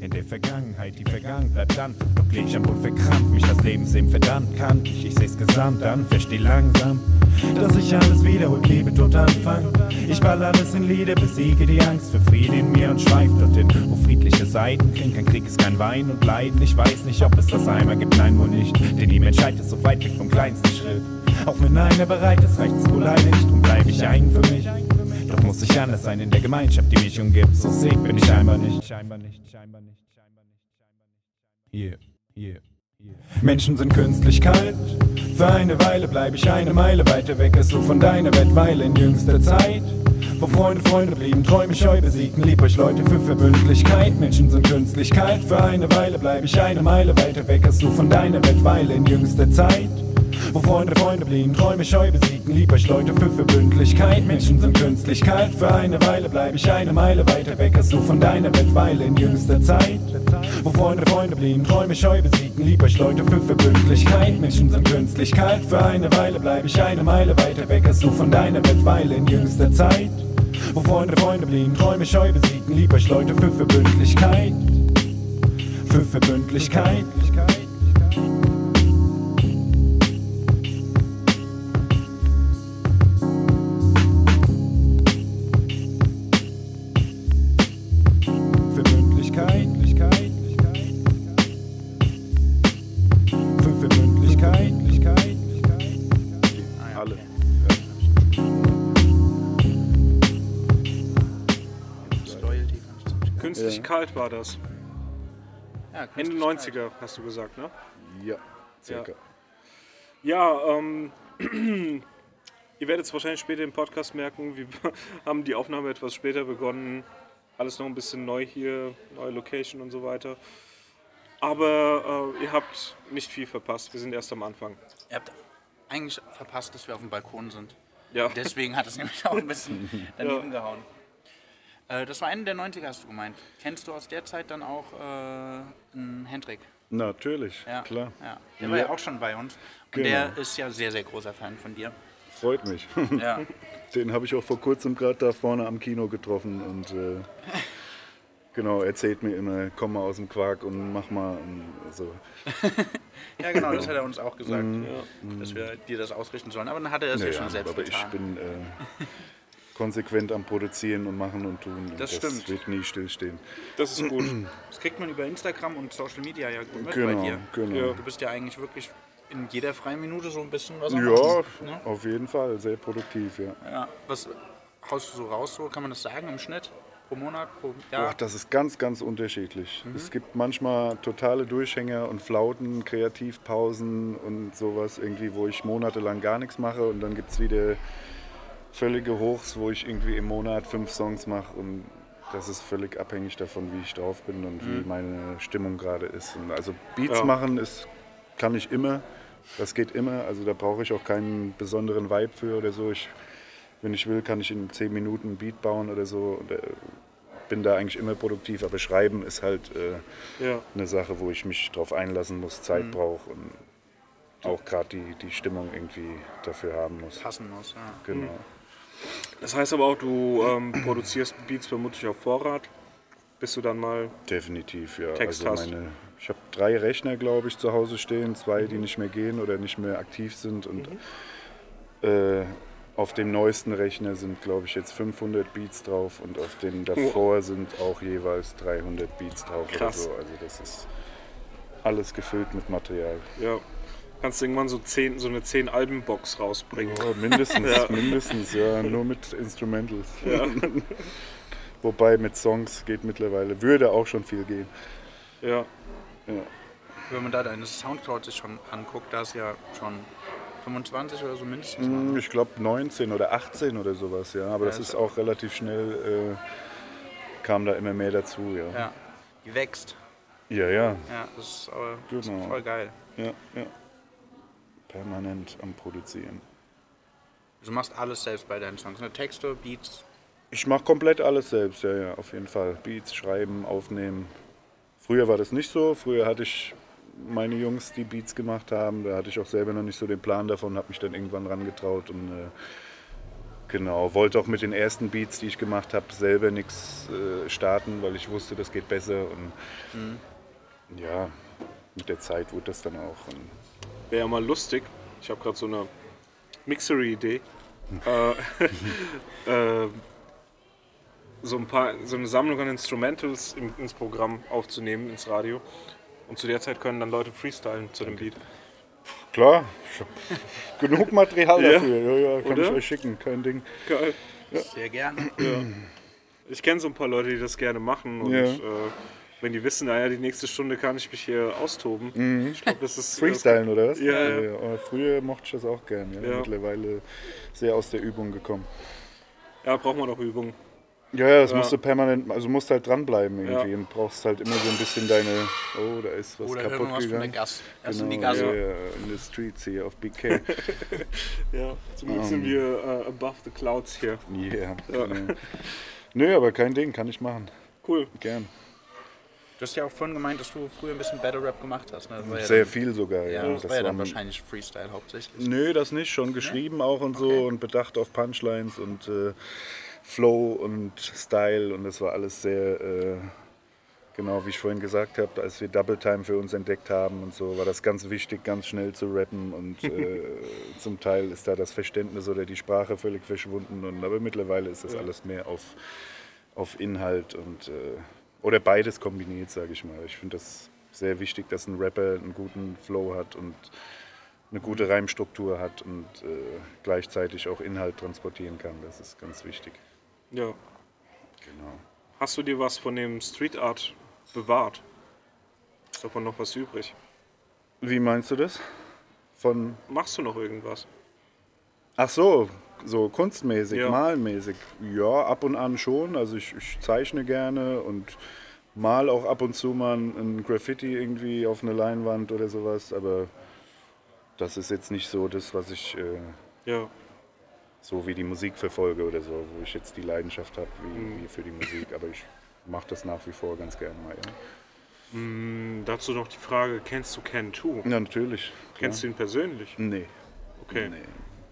in der Vergangenheit, die vergangen bleibt dann. Doch ich am Boden verkrampft, mich das Lebensleben verdammt kann. Ich, ich seh's gesamt an, versteh langsam, dass ich alles wiederholt lebe, tot Anfang. Ich ball alles in Lieder, besiege die Angst für Frieden in mir und schweif dorthin, wo friedliche Seiten klingen. Kein Krieg ist kein Wein und Leiden. Ich weiß nicht, ob es das einmal gibt, nein, wo nicht. Denn die Menschheit ist so weit weg vom kleinsten Schritt. Auch wenn einer bereit ist, reicht es wohl leider nicht, drum bleib ich eigen für mich. Doch muss ich anders sein in der Gemeinschaft, die mich umgibt. So sick bin ich scheinbar nicht. Scheinbar nicht, scheinbar nicht, scheinbar nicht. Yeah, yeah. Menschen sind künstlich kalt. Für eine Weile bleib ich eine Meile weiter weg als du von deiner Welt, weil in jüngster Zeit. Wo Freunde Freunde blieben, Träume scheu besiegten, lieb euch Leute für Verbündlichkeit. Menschen sind künstlich kalt. Für eine Weile bleib ich eine Meile weiter weg als du von deiner Welt, weil in jüngster Zeit. Wo Freunde Freunde blieben, Träume scheu besiegten, lieb euch Leute für Verbündlichkeit. Menschen sind künstlich kalt. Für eine Weile bleib ich eine Meile weiter weg als du von deiner Welt, weil in jüngster Zeit. Wo Freunde Freunde blieben, Träume scheu besiegten, lieb euch Leute für Verbündlichkeit. Menschen sind künstlich kalt. Für eine Weile bleib ich eine Meile weiter weg als du von deiner Welt, weil in jüngster Zeit. Wo Freunde Freunde blieben, Träume scheu besiegten, lieb euch Leute für Verbündlichkeit. Für. Verbündlichkeit. Ja. kalt war das. Ja, Ende künstlich 90er, hast du gesagt, ne? Ja, circa. Ja, ähm, ihr werdet es wahrscheinlich später im Podcast merken, wir haben die Aufnahme etwas später begonnen. Alles noch ein bisschen neu hier, neue Location und so weiter. Aber äh, ihr habt nicht viel verpasst, wir sind erst am Anfang. Ihr habt eigentlich verpasst, dass wir auf dem Balkon sind. Ja, Deswegen hat es nämlich auch ein bisschen daneben gehauen. Äh, das war Ende der 90er, hast du gemeint. Kennst du aus der Zeit dann auch äh, einen Hendrik? Natürlich, Ja, klar. Ja. Der war ja auch schon bei uns. Und Genau. der ist ja sehr, sehr großer Fan von dir. Freut mich. Ja. Den habe ich auch vor kurzem gerade da vorne am Kino getroffen und äh, genau, erzählt mir immer, komm mal aus dem Quark und mach mal. Und so. ja, genau, das hat er uns auch gesagt, dass wir dir das ausrichten sollen. Aber dann hat er das ja, Naja, schon selbst aber ich getan. bin äh, konsequent am Produzieren und Machen und Tun. Und Das stimmt. wird nie stillstehen. das ist gut. das kriegt man über Instagram und Social Media ja gut mit bei Genau, dir. genau. Ja. Du bist ja eigentlich wirklich in jeder freien Minute so ein bisschen was am Ja, Machen, ne? auf jeden Fall, sehr produktiv, ja. Ja. Was haust du so raus, so kann man das sagen im Schnitt? Pro Monat, pro Jahr? Ach, das ist ganz, ganz unterschiedlich. Mhm. Es gibt manchmal totale Durchhänger und Flauten, Kreativpausen und sowas irgendwie, wo ich monatelang gar nichts mache und dann gibt es wieder völlige Hochs, wo ich irgendwie im Monat fünf Songs mache und das ist völlig abhängig davon, wie ich drauf bin und wie meine Stimmung gerade ist. Und also Beats Ja. machen ist, kann ich immer, das geht immer, also da brauche ich auch keinen besonderen Vibe für oder so. Ich, wenn ich will, kann ich in zehn Minuten ein Beat bauen oder so. Und, äh, bin da eigentlich immer produktiv, aber Schreiben ist halt äh, Ja. eine Sache, wo ich mich drauf einlassen muss, Zeit brauche und auch gerade die, die Stimmung irgendwie dafür haben muss. Passen muss, ja. Genau. Das heißt aber auch, du ähm, produzierst Beats vermutlich auf Vorrat, bis du dann mal. Definitiv, ja. Text also hast. meine, ich habe drei Rechner, glaube ich, zu Hause stehen, zwei, die nicht mehr gehen oder nicht mehr aktiv sind und äh, auf dem neuesten Rechner sind, glaube ich, jetzt 500 Beats drauf und auf dem davor sind auch jeweils 300 Beats drauf Krass. oder so. Also das ist alles gefüllt mit Material. Ja, kannst irgendwann so, zehn, so eine 10-Alben-Box rausbringen. Oh, mindestens, Ja. mindestens, ja, nur mit Instrumentals. Wobei mit Songs geht mittlerweile, würde auch schon viel gehen. Ja. Wenn man da deine Soundcloud sich schon anguckt, da ist ja schon 25 oder so mindestens. Hm, Ich glaube 19 oder 18 oder sowas, ja. Aber das ist auch relativ schnell, äh, kam da immer mehr dazu, ja. Ja. Die wächst. Ja, ja, Ja, das ist, aber, das ist Genau. voll geil. ja, ja. Permanent am Produzieren. Du machst alles selbst bei deinen Songs, ne? Texte, Beats. Ich mache komplett alles selbst, ja, ja, auf jeden Fall. Beats, schreiben, aufnehmen. Früher war das nicht so. Früher hatte ich meine Jungs, die Beats gemacht haben. Da hatte ich auch selber noch nicht so den Plan davon, habe mich dann irgendwann rangetraut und äh, Genau, wollte auch mit den ersten Beats, die ich gemacht habe, selber nichts äh, starten, weil ich wusste, das geht besser. Und ja, mit der Zeit wurde das dann auch. Und Wäre ja mal lustig. Ich habe gerade so eine Mixery-Idee. äh, äh, so ein paar, so eine Sammlung an Instrumentals im, ins Programm aufzunehmen, ins Radio. Und zu der Zeit können dann Leute freestylen zu dem Beat. klar, ich hab genug Material Ja. dafür. Ja, ja, kann Oder? ich euch schicken, kein Ding. Geil. Sehr gerne. Ich kenne so ein paar Leute, die das gerne machen. Und Ja. äh, wenn die wissen, naja, die nächste Stunde kann ich mich hier austoben. Ich glaube, das ist. Freestylen oder was? Ja, ja. aber früher mochte ich das auch gern. Ja. Ja. Mittlerweile sehr aus der Übung gekommen. Ja, braucht man auch Übung. Ja, ja, das Ja. musst du permanent, also musst halt dranbleiben irgendwie Ja. und brauchst halt immer so ein bisschen deine, oh, da ist was Oder kaputt irgendwas von der gegangen. Gas. Das sind die Genau, Gasse. ja, ja, in the streets hier auf BK. Ja, zum Glück sind wir äh, above the clouds hier. yeah, genau. Nö, aber kein Ding, kann ich machen. Cool. Gern. Du hast ja auch vorhin gemeint, dass du früher ein bisschen Battle Rap gemacht hast. Ne? Das war ja Sehr dann, viel sogar, ja. Ja, das war ja dann wahrscheinlich Freestyle hauptsächlich. Nö, das nicht, schon geschrieben auch und so und bedacht auf Punchlines und äh, Flow und Style und das war alles sehr, äh, genau wie ich vorhin gesagt habe, als wir Double Time für uns entdeckt haben und so, war das ganz wichtig, ganz schnell zu rappen und äh, zum Teil ist da das Verständnis oder die Sprache völlig verschwunden und aber mittlerweile ist das alles mehr auf, auf Inhalt und äh, oder beides kombiniert, sage ich mal. Ich finde das sehr wichtig, dass ein Rapper einen guten Flow hat und eine gute Reimstruktur hat und äh, gleichzeitig auch Inhalt transportieren kann. Das ist ganz wichtig. Ja. Genau. Hast du dir was von dem Street Art bewahrt? Ist davon noch was übrig? Wie meinst du das? Von Machst du noch irgendwas? Ach so, so kunstmäßig, Ja. malmäßig. Ja, ab und an schon. Also ich, ich zeichne gerne und mal auch ab und zu mal ein Graffiti irgendwie auf eine Leinwand oder sowas. Aber das ist jetzt nicht so das, was ich äh, Ja. so wie die Musik verfolge oder so, wo ich jetzt die Leidenschaft habe wie, wie für die Musik. Aber ich mache das nach wie vor ganz gerne mal. Ja, Hm, dazu noch die Frage, kennst du Ken 2? ja natürlich. Kennst du ihn persönlich? Nee. Okay. Nee.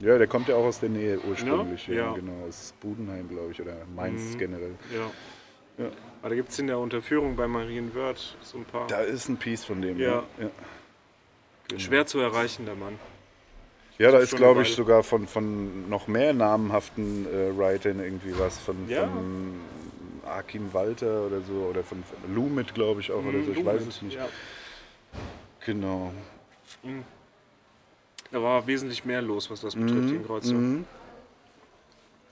Ja, der kommt ja auch aus der Nähe ursprünglich. Ja? Ja, genau. Aus Budenheim, glaube ich, oder Mainz generell. Ja. Ja. Aber da gibt es in der Unterführung bei Marienwörth so ein paar. Da ist ein Piece von dem. Ja. Ja, ja. Genau. Schwer zu erreichen, der Mann. Ja, da ist glaube ich, sogar von, von noch mehr namhaften äh, Writern irgendwie was. Von, Ja. von Akin Walter oder so. Oder von, von Lumit, glaube ich auch. oder so. Ich weiß es nicht. Ja. Genau. Da war wesentlich mehr los, was das betrifft, Mhm. hier in Kreuzau.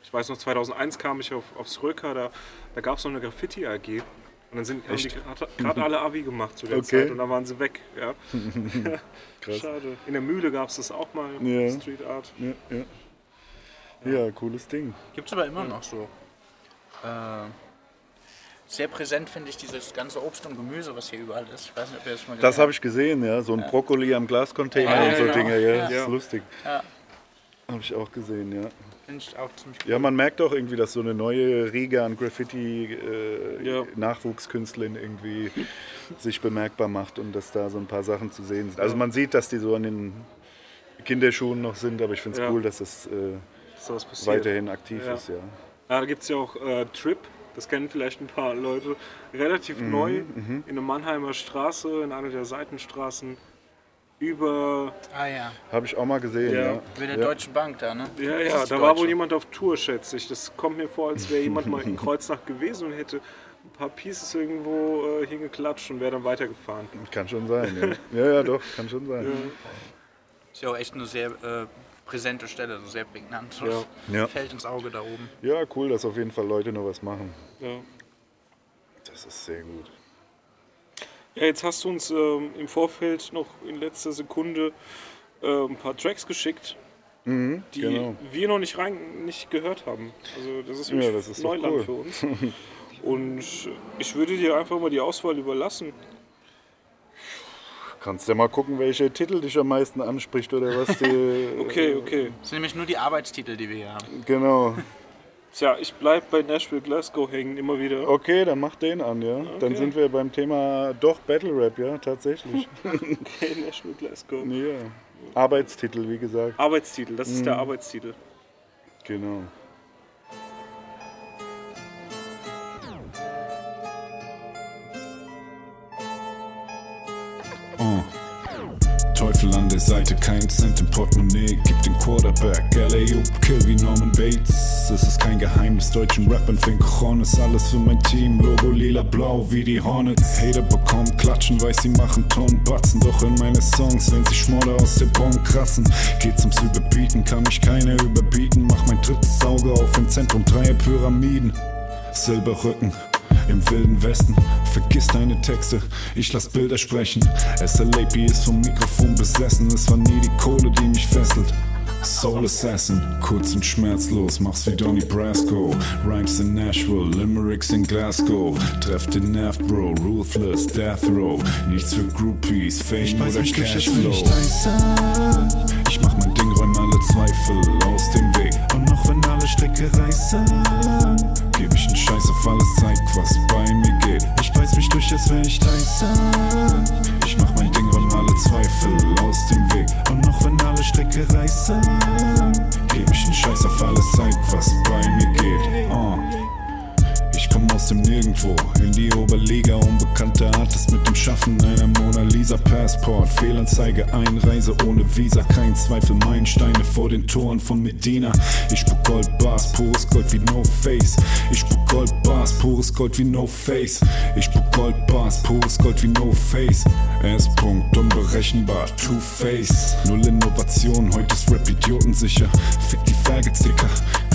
Ich weiß noch, 2001 kam ich auf, aufs Röker, da, da gab es noch eine Graffiti-AG. Und dann sind, haben die Echt? gerade alle Abi gemacht zu der Okay. Zeit und dann waren sie weg. Ja. Krass. Schade. In der Mühle gab es das auch mal, Ja. Street Art. Ja, ja. ja, cooles Ding. Gibt es aber immer noch so. Äh, sehr präsent finde ich dieses ganze Obst und Gemüse, was hier überall ist. Ich weiß nicht, ob ihr das mal Das habe ich gesehen, ja. So ein Brokkoli am Glascontainer Ja, und so genau. Dinge, ja. Ja. Das ist Ja. lustig. Ja. Habe ich auch gesehen, ja. Finde ich auch ziemlich cool. Ja, man merkt auch irgendwie, dass so eine neue Riege an Graffiti Ja. äh, Nachwuchskünstlern irgendwie sich bemerkbar macht und dass da so ein paar Sachen zu sehen sind. Also man sieht, dass die so an den Kinderschuhen noch sind, aber ich finde es Ja. cool, dass es äh, passiert. weiterhin aktiv Ja. ist, ja. Ja, da gibt es ja auch äh, Trip, das kennen vielleicht ein paar Leute, relativ Mhm, neu, in der Mannheimer Straße, in einer der Seitenstraßen, über, Ah ja, Habe ich auch mal gesehen, Ja. ja. mit der ja. Deutschen Bank da, ne? ja, ja, da war wohl jemand auf Tour, schätze ich. Das kommt mir vor, als wäre jemand mal in Kreuznach gewesen und hätte ein paar Pieces irgendwo äh, hingeklatscht und wäre dann weitergefahren. Kann schon sein, ja. Ja, ja, doch, kann schon sein. Ist ja auch echt eine sehr äh, präsente Stelle, so sehr prägnant. So Ja. Ja. Fällt ins Auge da oben. Ja, cool, dass auf jeden Fall Leute noch was machen. Ja. Das ist sehr gut. Ja, jetzt hast du uns ähm, im Vorfeld noch in letzter Sekunde äh, ein paar Tracks geschickt, die genau. wir noch nicht rein nicht gehört haben. Also das ist Ja, wirklich das ist Neuland cool. für uns. Und ich würde dir einfach mal die Auswahl überlassen. Kannst ja mal gucken, welcher Titel dich am meisten anspricht oder was die. Okay, okay. Das sind nämlich nur die Arbeitstitel, die wir hier haben. Genau. Tja, ich bleib bei Nashville Glasgow hängen, immer wieder. Okay, dann mach den an, ja. Dann Okay. sind wir beim Thema doch Battle Rap, ja, tatsächlich. Okay, Nashville Glasgow. ja. Arbeitstitel, wie gesagt. Arbeitstitel, das ist Mhm. der Arbeitstitel. Genau. Seite, kein Cent im Portemonnaie, gib den Quarterback. LA Kill wie Norman Bates. Es ist kein Geheimnis, deutschen Rappern fing ist alles für mein Team. Logo lila-blau wie die Hornets. Hater bekommen Klatschen, weiß sie machen Tonnen Batzen. Doch in meine Songs, wenn sie Schmolle aus der Bon kratzen, geht's ums Überbieten, kann mich keiner überbieten. Mach mein drittes Auge auf im Zentrum, drei Pyramiden. Silberrücken, im wilden Westen. Vergiss deine Texte, ich lass Bilder sprechen. SLAP ist vom Mikrofon besessen, es war nie die Kohle, die mich fesselt. Soul Assassin, kurz und schmerzlos, mach's wie Donny Brasco. Rhymes in Nashville, Limericks in Glasgow. Treff den Nerv, Bro, Ruthless, Death Row. Nichts für Groupies, Fame oder Cashflow. Ich mach mein Ding, räum alle Zweifel aus dem Weg. Und noch wenn alle Stricke reißen, einen Scheiß auf alles, zeig, was bei mir geht. Ich beiß mich durch, als wär ich Tyson. Ich mach mein Ding, räum alle Zweifel aus dem Weg. Und noch wenn alle Stricke reißen, geb ich einen Scheiß auf alles, zeig, was bei mir geht. Uh. Komm aus dem Nirgendwo in die Oberliga. Unbekannte Artist mit dem Schaffen einer Mona Lisa Passport. Fehlanzeige, Einreise ohne Visa. Kein Zweifel, Meilensteine vor den Toren von Medina. Ich spuck Gold Bars, pures Gold wie No Face. Ich spuck Gold Bars, pures Gold wie No Face. Ich spuck Gold Bars, pures Gold wie No Face. S. Punkt, unberechenbar, Two Face. Null Innovation, heute ist Rap idiotensicher. Fick die Faggots.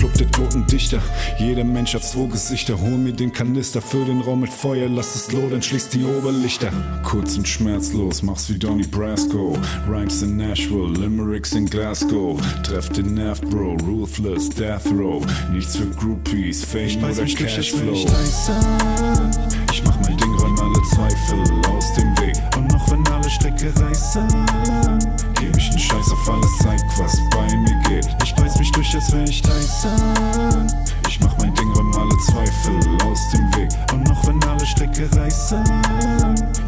Club der toten Dichter. Jeder Mensch hat zwei Gesichter. Hol mir den Kanister, füll den Raum mit Feuer, lass es lodern, schließ die Oberlichter. Kurz und schmerzlos, mach's wie Donny Brasco. Rhymes in Nashville, Limericks in Glasgow. Treff den Nerv, Bro, Ruthless, Death Row. Nichts für Groupies, Fame oder Cashflow. Ich mach mein Ding, räum alle Zweifel aus dem Weg. Und noch wenn alle Stricke reißen, geb ich einen Scheiß auf alles, zeig, was bei mir geht. Ich beiß mich durch, als wär ich Tyson. Ich mach mein Ding, räum alle Zweifel aus dem Weg. Und noch wenn alle Stricke reißen,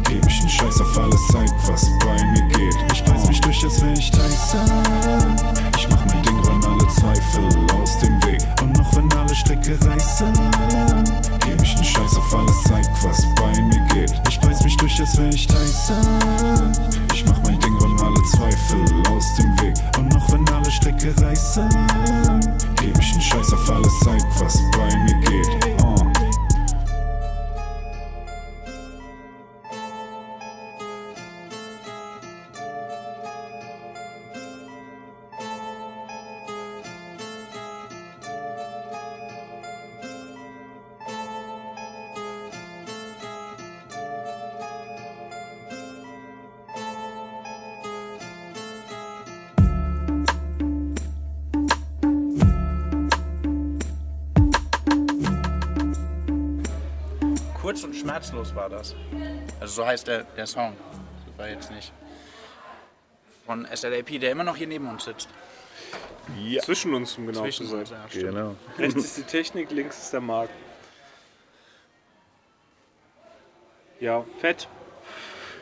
geb ich einen Scheiß auf alles, zeig, was bei mir geht. Ich beiß mich durch, als wär ich Tyson. Ich mach mein Ding, räum alle Zweifel aus dem Weg. Und noch wenn alle Stricke reißen, geb ich einen Scheiß auf alles, zeig, was bei mir geht. Ich beiß mich durch, als wär ich Tyson. Zweifel aus dem Weg. Und noch wenn alle Stricke reißen, geb ich einen Scheiß auf alles, zeig, was bei mir geht. Uh. Schmerzlos war das. Also so heißt der, der Song. Das war jetzt nicht von SLAP, der immer noch hier neben uns sitzt. Ja, Zwischen uns, um genau Zwischen zu sein. uns, ja, genau. Rechts ist die Technik, links ist der Markt. Ja, fett.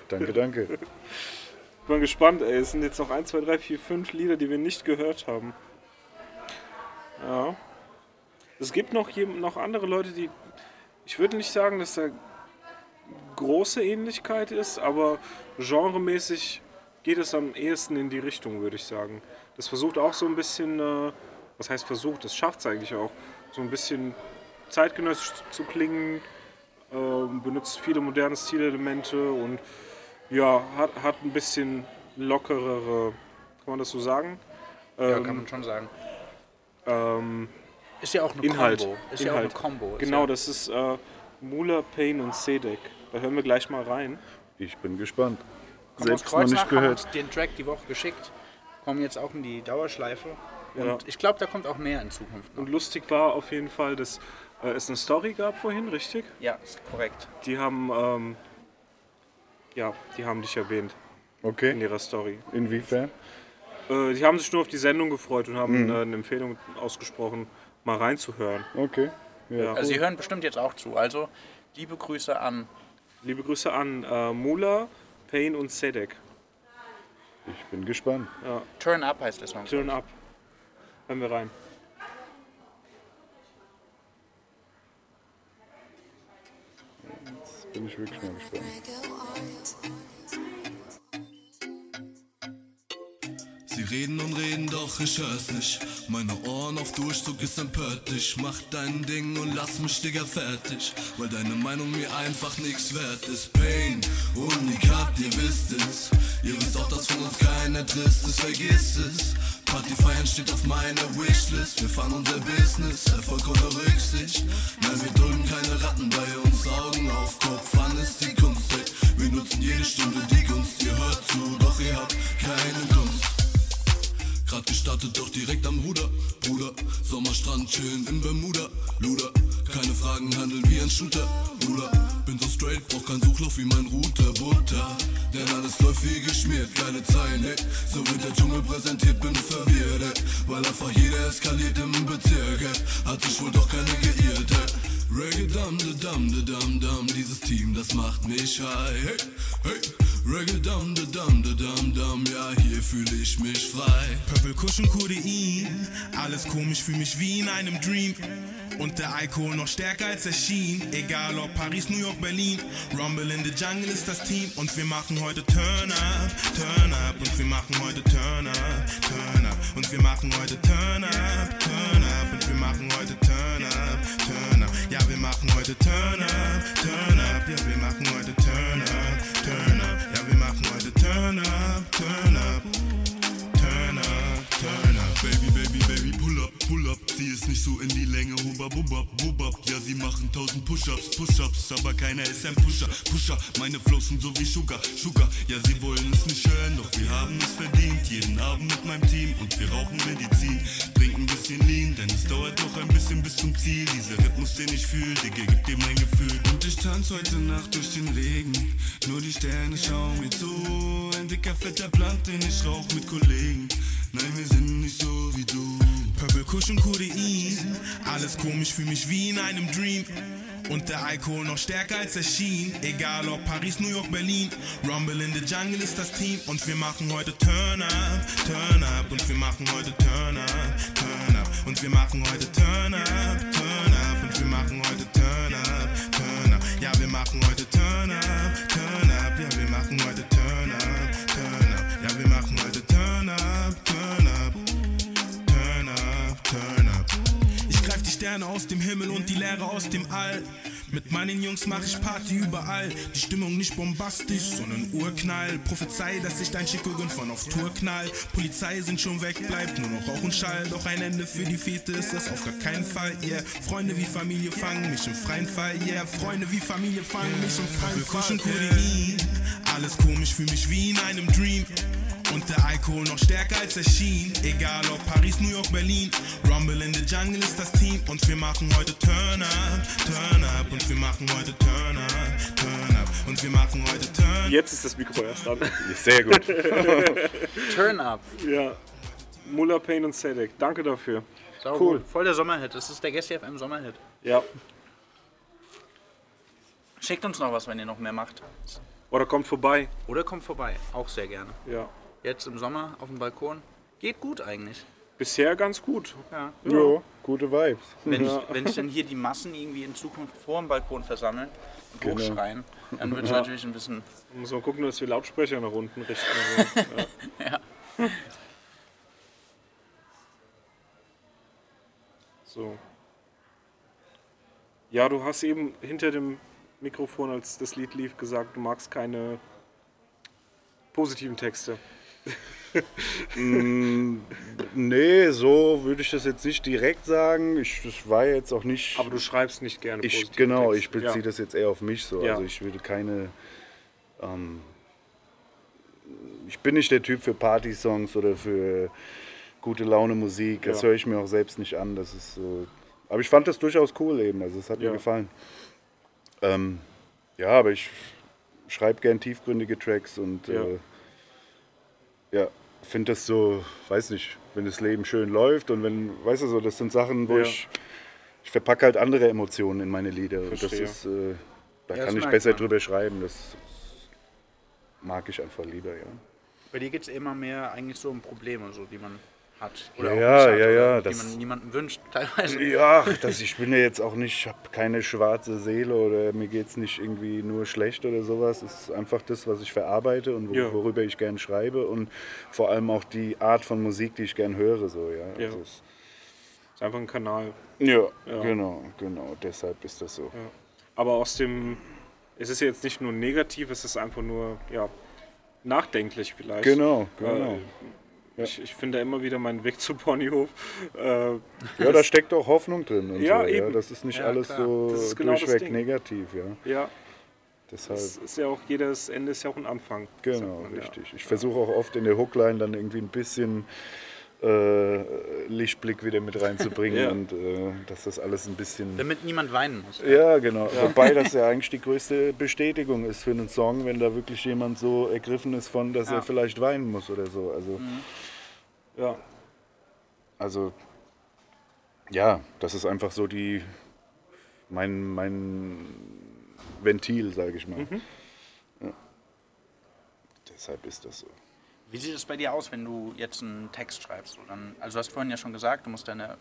Danke, danke. Ich bin gespannt, ey. Es sind jetzt noch 1, 2, 3, 4, 5 Lieder, die wir nicht gehört haben. Ja. Es gibt noch, jem- noch andere Leute, die. Ich würde nicht sagen, dass da große Ähnlichkeit ist, aber genremäßig geht es am ehesten in die Richtung, würde ich sagen. Das versucht auch so ein bisschen, äh, was heißt versucht, das schafft es eigentlich auch, so ein bisschen zeitgenössisch zu klingen, ähm, benutzt viele moderne Stilelemente und ja, hat, hat ein bisschen lockerere, kann man das so sagen? Ja, Ähm, kann man schon sagen. ähm, Ist ja auch eine Inhalt. Combo. Ist ja auch Inhalt. eine Combo. Ist genau, ja, das ist äh, Mula, Payne und Sedek. Da hören wir gleich mal rein. Ich bin gespannt. Kommt Selbst noch nicht gehört. uns den Track die Woche geschickt. Kommen jetzt auch in die Dauerschleife. Und Ja. ich glaube, da kommt auch mehr in Zukunft. Noch. Und lustig war auf jeden Fall, dass äh, es eine Story gab vorhin, richtig? Ja, ist korrekt. Die haben, ähm, ja, die haben dich erwähnt in Okay, ihrer Story. inwiefern? Äh, die haben sich nur auf die Sendung gefreut und haben äh, eine Empfehlung ausgesprochen, mal reinzuhören. Okay. Ja. Also, Sie hören bestimmt jetzt auch zu. Also, liebe Grüße an. Liebe Grüße an äh, Mula, Payne und Sedek. Ich bin gespannt. Ja, Turn Up heißt der Song. turn up. Hören wir rein. Jetzt bin ich wirklich mal gespannt. Reden und reden, doch ich hör's nicht. Meine Ohren auf Durchzug ist empört dich. Mach dein Ding und lass mich, Digga, fertig. Weil deine Meinung mir einfach nichts wert ist. Pain, Unikat, ihr wisst es. Ihr wisst auch, dass von uns keiner trist ist, vergiss es. Party feiern steht auf meiner Wishlist. Wir fahren unser Business, Erfolg ohne Rücksicht. Nein, wir dulden keine Ratten bei uns. Augen auf Kopf, wann ist die Kunst? Wir nutzen jede Stunde die Gunst. Ihr hört zu, doch ihr habt keine Dunst. Grad gestartet, doch direkt am Ruder. Bruder, Sommerstrand, chillen in Bermuda. Luder, keine Fragen, handeln wie ein Shooter. Bruder, bin so straight, brauch kein Suchlauf wie mein Router. Butter, denn alles läuft wie geschmiert. Geile Zeilen, ey. So wird der Dschungel präsentiert, bin verwirrt, ey. Weil einfach jeder eskaliert im Bezirk, ey. Hat sich wohl doch keine geirrt, ey. Reggae dum de dum de dum dum, dieses Team, das macht mich high. Hey, hey, Reggae dum de dum de dum dum, ja, hier fühle ich mich frei. Purple Cushion Codein, alles komisch, fühl mich wie in einem Dream. Und der Alkohol noch stärker als er schien. Egal ob Paris, New York, Berlin. Rumble in the Jungle ist das Team. Und wir machen heute Turn up, Turn up. Und wir machen heute Turn up, Turn up. Und wir machen heute Turn up, Turn up. Machen heute Turn up, Turn up. Ja, wir machen heute Turn up, Turn up. Ja, wir machen heute Turn up, Sie ist nicht so in die Länge, hubab, hubab, hubab. Ja, sie machen tausend Push-Ups, Push-Ups, aber keiner ist ein Pusher, Pusher. Meine Flows sind so wie Sugar, Sugar. Ja, sie wollen es nicht hören, doch wir haben es verdient. Jeden Abend mit meinem Team und wir rauchen Medizin. Trinken bisschen Lean, denn es dauert doch ein bisschen bis zum Ziel. Dieser Rhythmus, den ich fühl, Digga, gibt dir mein Gefühl. Und ich tanz heute Nacht durch den Regen. Nur die Sterne schauen mir zu. Ein dicker, fetter Blatt, den ich rauch mit Kollegen. Nein, wir sind nicht so wie du. Purple Cushion Codein, alles komisch, fühl mich wie in einem Dream. Und der Alkohol noch stärker als er schien. Egal ob Paris, New York, Berlin. Rumble in the Jungle ist das Team. Und wir machen heute Turn up, Turn up. Und wir machen heute Turn up, Turn up. Und wir machen heute Turn up, Turn up. Und wir machen heute Turn up, Sterne aus dem Himmel und die Leere aus dem All. Mit meinen Jungs mach ich Party überall. Die Stimmung nicht bombastisch, sondern Urknall. Prophezei, dass sich dein von auf Tour knall. Polizei sind schon weg, bleibt nur noch Rauch und Schall. Doch ein Ende für die Fete ist das auf gar keinen Fall. Yeah, Freunde wie Familie fangen mich im freien Fall. Yeah, Freunde wie Familie fangen mich im freien Fall. Kodein, alles komisch, fühl mich wie in einem Dream. Und der Alkohol noch stärker als er schien. Egal ob Paris, New York, Berlin. Rumble in the Jungle ist das Team. Und wir machen heute Turn up, Turn up. Und wir machen heute Turn up, Turn up. Und wir machen heute Turn Jetzt ist das Mikro erst an. Sehr gut. Turn up. ja. Muller, Payne und Sedek, danke dafür. Sau cool. Voll der Sommerhit. Das ist der Guest FM Sommerhit. Ja. Schickt uns noch was, wenn ihr noch mehr macht. Oder kommt vorbei. Oder kommt vorbei. Auch sehr gerne. Ja. Jetzt im Sommer auf dem Balkon. Geht gut eigentlich. Bisher ganz gut. Ja. Jo, gute Vibes. Wenn, ich, wenn sich dann hier die Massen irgendwie in Zukunft vor dem Balkon versammeln und Genau. hochschreien, dann wird es natürlich ein bisschen. Muss man gucken, dass wir Lautsprecher nach unten richten. Also, ja. Ja. So. Ja, du hast eben hinter dem Mikrofon, als das Lied lief, gesagt, du magst keine positiven Texte. Nee, so würde ich das jetzt nicht direkt sagen. Ich, das war jetzt auch nicht. Aber du schreibst nicht gerne ich, genau, ich beziehe ja. das jetzt eher auf mich so. Ja. Also ich würde keine. Ähm, ich bin nicht der Typ für Party-Songs oder für gute Laune Musik. Das Ja. höre ich mir auch selbst nicht an. Das ist so. Aber ich fand das durchaus cool eben. Also es hat mir gefallen. Ähm, ja, aber ich schreibe gern tiefgründige Tracks und äh, ja, finde das so, weiß nicht, wenn das Leben schön läuft und wenn, weißt du so, das sind Sachen, wo Ja. ich, ich verpacke halt andere Emotionen in meine Lieder. Und das Verstehe. ist, äh, da Ja, das kann ich besser man. drüber schreiben. Das mag ich einfach lieber, ja. Bei dir geht es immer mehr eigentlich so um Probleme, so, die man hat. Ja, auch ja, hat, ja, oder ja, Die man niemandem wünscht, teilweise. Ja, das, ich bin ja jetzt auch nicht, ich habe keine schwarze Seele oder mir geht es nicht irgendwie nur schlecht oder sowas. Es ist einfach das, was ich verarbeite und wo, Ja. worüber ich gern schreibe und vor allem auch die Art von Musik, die ich gern höre. So, ja. Ja. Also es- Ist einfach ein Kanal. ja, Ja. genau, genau. Deshalb ist das so. Aber aus dem, es ist jetzt nicht nur negativ, es ist einfach nur, ja, nachdenklich vielleicht. Genau, genau. Äh, ich, ich finde immer wieder meinen Weg zu Ponyhof. Äh, Ja, da steckt auch Hoffnung drin. Und Ja, so, eben. Ja. Das ist nicht Ja, alles klar. so Das genau das durchweg negativ. Ja. ja, Deshalb. es ist ja auch jedes Ende ist ja auch ein Anfang. Genau, man, ja. richtig. Ich versuche auch oft in der Hookline dann irgendwie ein bisschen äh, Lichtblick wieder mit reinzubringen Ja. und äh, dass das alles ein bisschen. Damit niemand weinen muss. Ja, genau. Wobei das ja eigentlich die größte Bestätigung ist für einen Song, wenn da wirklich jemand so ergriffen ist von, dass Ja. er vielleicht weinen muss oder so. Also, Ja, also ja, das ist einfach so die mein, mein Ventil, sage ich mal. Ja. Deshalb ist das so. Wie sieht es bei dir aus, wenn du jetzt einen Text schreibst? Dann, also du hast vorhin ja schon gesagt, du musst deine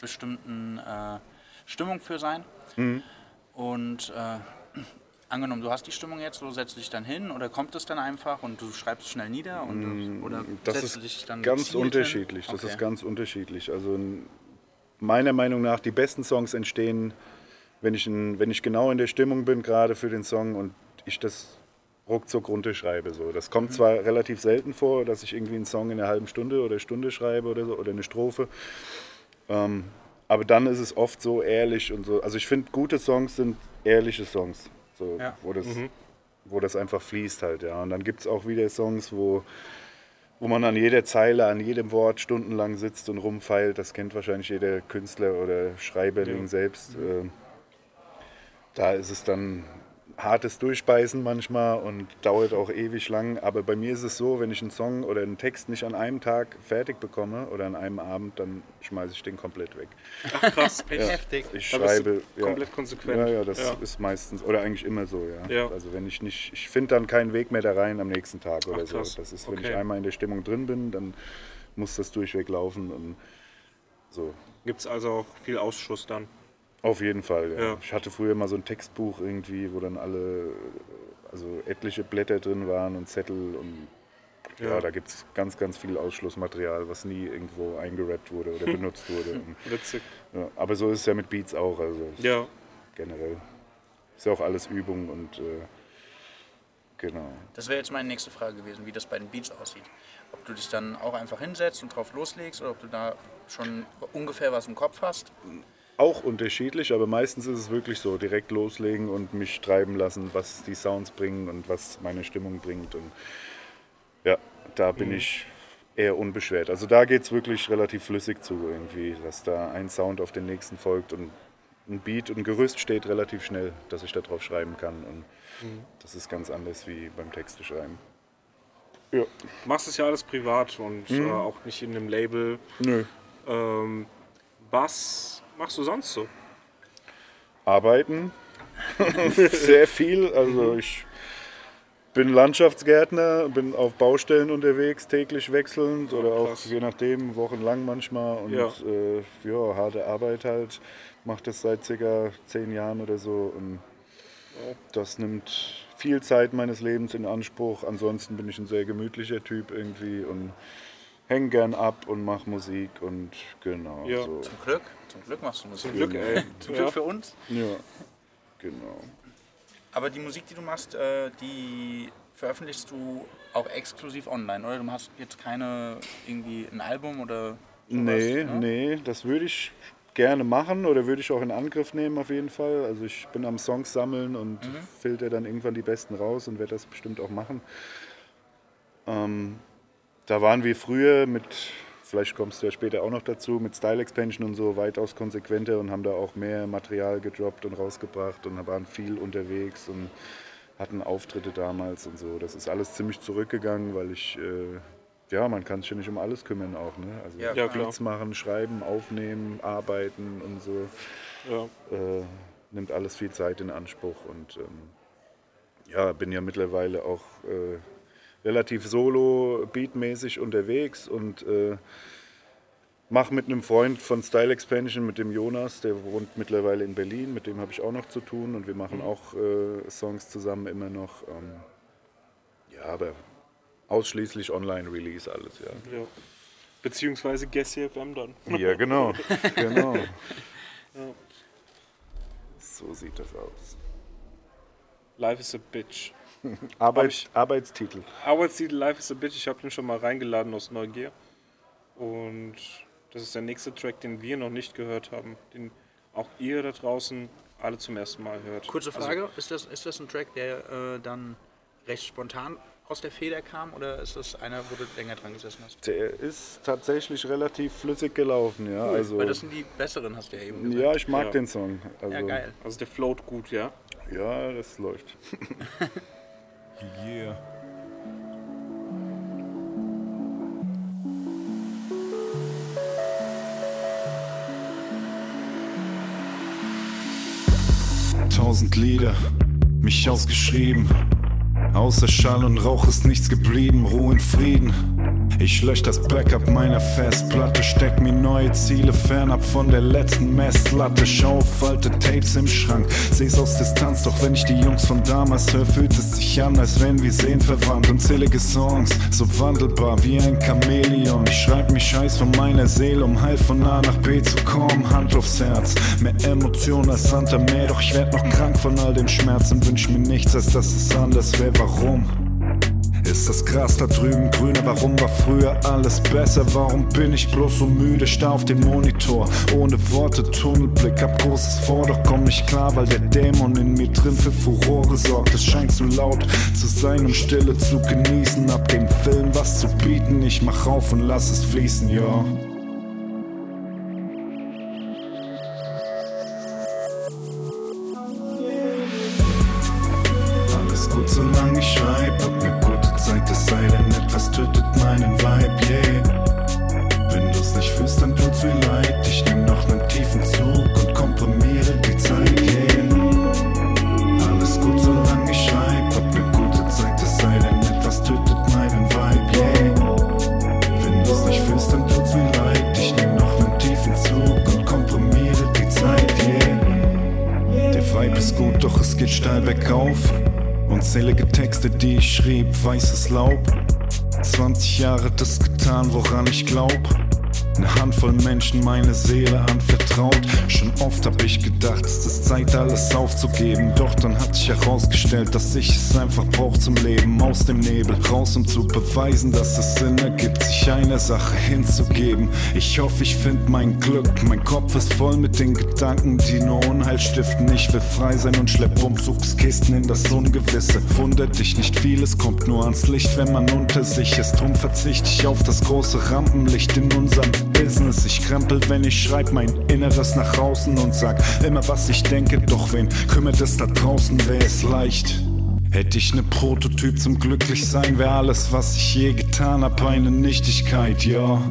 bestimmten äh, Stimmung für sein. Mhm. Und äh, angenommen, du hast die Stimmung jetzt, so setzt du dich dann hin oder kommt es dann einfach und du schreibst es schnell nieder? Und, oder Mm, Das setzt du dich ist dann ganz gezielt hin? unterschiedlich. Das Okay. ist ganz unterschiedlich. Also meiner Meinung nach, die besten Songs entstehen, wenn ich, in, wenn ich genau in der Stimmung bin, gerade für den Song und ich das ruckzuck runterschreibe. So. Das Mhm. kommt zwar relativ selten vor, dass ich irgendwie einen Song in einer halben Stunde oder Stunde schreibe oder so, oder eine Strophe. Ähm, aber dann ist es oft so ehrlich und so. Also ich finde, gute Songs sind ehrliche Songs, so, Ja. wo, das, wo das einfach fließt halt. Ja. Und dann gibt es auch wieder Songs, wo wo man an jeder Zeile, an jedem Wort stundenlang sitzt und rumfeilt. Das kennt wahrscheinlich jeder Künstler oder Schreiberling Ja. selbst. Ähm, Da ist es dann hartes Durchbeißen manchmal und dauert auch ewig lang. Aber bei mir ist es so, wenn ich einen Song oder einen Text nicht an einem Tag fertig bekomme oder an einem Abend, dann schmeiße ich den komplett weg. krass. Heftig. Ich Da bist du schreibe ja, komplett konsequent. Ja, ja, das Ja. ist meistens oder eigentlich immer so, ja. Ja. Also wenn ich nicht, ich finde dann keinen Weg mehr da rein am nächsten Tag oder Ach, so. krass. Das ist, wenn Okay. ich einmal in der Stimmung drin bin, dann muss das durchweg laufen und so. Gibt es also auch viel Ausschuss dann. Auf jeden Fall, ja. Ja. Ich hatte früher mal so ein Textbuch irgendwie, wo dann alle, also etliche Blätter drin waren und Zettel und ja, Ja. da gibt es ganz, ganz viel Ausschlussmaterial, was nie irgendwo eingerappt wurde oder benutzt wurde. Und, Witzig. ja, aber so ist es ja mit Beats auch, also Ja, generell. Ist ja auch alles Übung und äh, genau. Das wäre jetzt meine nächste Frage gewesen, wie das bei den Beats aussieht. Ob du dich dann auch einfach hinsetzt und drauf loslegst oder ob du da schon ungefähr was im Kopf hast. Auch unterschiedlich, aber meistens ist es wirklich so, direkt loslegen und mich treiben lassen, was die Sounds bringen und was meine Stimmung bringt. Und ja, da bin ich eher unbeschwert. Also da geht es wirklich relativ flüssig zu irgendwie, dass da ein Sound auf den nächsten folgt und ein Beat und ein Gerüst steht relativ schnell, dass ich da drauf schreiben kann. Und das ist ganz anders wie beim Texte schreiben. Ja, machst es ja alles privat und Mhm. äh, auch nicht in einem Label. nö. Ähm, was machst du sonst so? arbeiten. Sehr viel. Also ich bin Landschaftsgärtner, bin auf Baustellen unterwegs, täglich wechselnd oder auch krass. je nachdem, wochenlang manchmal. Und Ja. äh, ja, harte Arbeit halt. Mache das seit circa zehn Jahren oder so. Und das nimmt viel Zeit meines Lebens in Anspruch. Ansonsten bin ich ein sehr gemütlicher Typ irgendwie und hänge gern ab und mache Musik und genau Ja. so. Zum Glück, zum Glück machst du Musik. Zum Glück, ey. Zum Ja. Glück für uns. Ja, genau. Aber die Musik, die du machst, äh, die veröffentlichst du auch exklusiv online, oder? Du hast jetzt keine irgendwie ein Album oder sowas, Nee, ne? nee, das würde ich gerne machen oder würde ich auch in Angriff nehmen auf jeden Fall. Also ich bin am Songs sammeln und filter dann irgendwann die besten raus und werde das bestimmt auch machen. Ähm, da waren wir früher mit, vielleicht kommst du ja später auch noch dazu, mit Style Expansion und so weitaus konsequenter und haben da auch mehr Material gedroppt und rausgebracht und waren viel unterwegs und hatten Auftritte damals und so. Das ist alles ziemlich zurückgegangen, weil ich, äh, ja, man kann sich ja nicht um alles kümmern auch, ne? Also Ja. Beats machen, schreiben, aufnehmen, arbeiten und so. Ja. Äh, nimmt alles viel Zeit in Anspruch und ähm, ja, bin ja mittlerweile auch äh, relativ solo, beatmäßig unterwegs und äh, Mach mit einem Freund von Style Expansion, mit dem Jonas, der wohnt mittlerweile in Berlin, mit dem habe ich auch noch zu tun und wir machen auch äh, Songs zusammen immer noch. Ähm, ja, aber ausschließlich Online-Release alles, ja. Ja. Beziehungsweise Guess FM dann. Ja, genau. genau. So sieht das aus. Life is a Bitch. Arbeits Arbeitstitel. Arbeitstitel Life is a Bitch, ich habe den schon mal reingeladen aus Neugier. Und das ist der nächste Track, den wir noch nicht gehört haben, den auch ihr da draußen alle zum ersten Mal hört. Kurze Frage, ist, das, ist das ein Track, der äh, dann recht spontan aus der Feder kam oder ist das einer, wo du länger dran gesessen hast? Der ist tatsächlich relativ flüssig gelaufen, ja. Also, Weil das sind die besseren, hast du ja eben gesagt. ja, ich mag Ja. den Song. Also, ja geil. Also der float gut, ja. Ja, das läuft. Yeah. Tausend Lieder, mich ausgeschrieben. Außer Schall und Rauch ist nichts geblieben, Ruhe und Frieden. Ich lösch das Backup meiner Festplatte, steck mir neue Ziele fernab von der letzten Messlatte. Schau auf alte Tapes im Schrank, seh's aus Distanz, doch wenn ich die Jungs von damals höre, fühlt es sich an, als wären wir seelenverwandt. Unzählige Songs, so wandelbar wie ein Chamäleon. Ich schreib mich scheiß von meiner Seele, um heil von A nach B zu kommen. Hand aufs Herz, mehr Emotionen als Santa Meer, doch ich werd noch krank von all dem Schmerz und wünsch mir nichts, als dass es anders wäre. Warum? Ist das Gras da drüben grüner? Warum war früher alles besser? Warum bin ich bloß so müde? Starr auf den Monitor, ohne Worte, Tunnelblick, hab großes vor, doch komm nicht klar, weil der Dämon in mir drin für Furore sorgt. Es scheint zu laut zu sein, um Stille zu genießen. Ab dem Film was zu bieten, ich mach auf und lass es fließen, ja. Menschen meine Seele anvertraut. Schon oft hab ich gedacht, es ist Zeit, alles aufzugeben. Doch dann hat sich herausgestellt, dass ich es einfach brauch zum Leben. Aus dem Nebel raus, um zu beweisen, dass es Sinn ergibt, sich einer Sache hinzugeben. Ich hoffe, ich find mein Glück. Mein Kopf ist voll mit den Gedanken, die nur Unheil stiften. Ich will frei sein und schlepp Umzugskisten in das Ungewisse. Wundert dich nicht viel, es kommt nur ans Licht, wenn man unter sich ist. Drum verzichte ich auf das große Rampenlicht in unserem Business. Ich krempel, wenn ich schreib mein Inneres nach außen und sag immer, was ich denke. Doch wen kümmert es da draußen, wär es leicht. Hätte ich ne Prototyp zum Glücklichsein, wär alles, was ich je getan hab, eine Nichtigkeit, ja.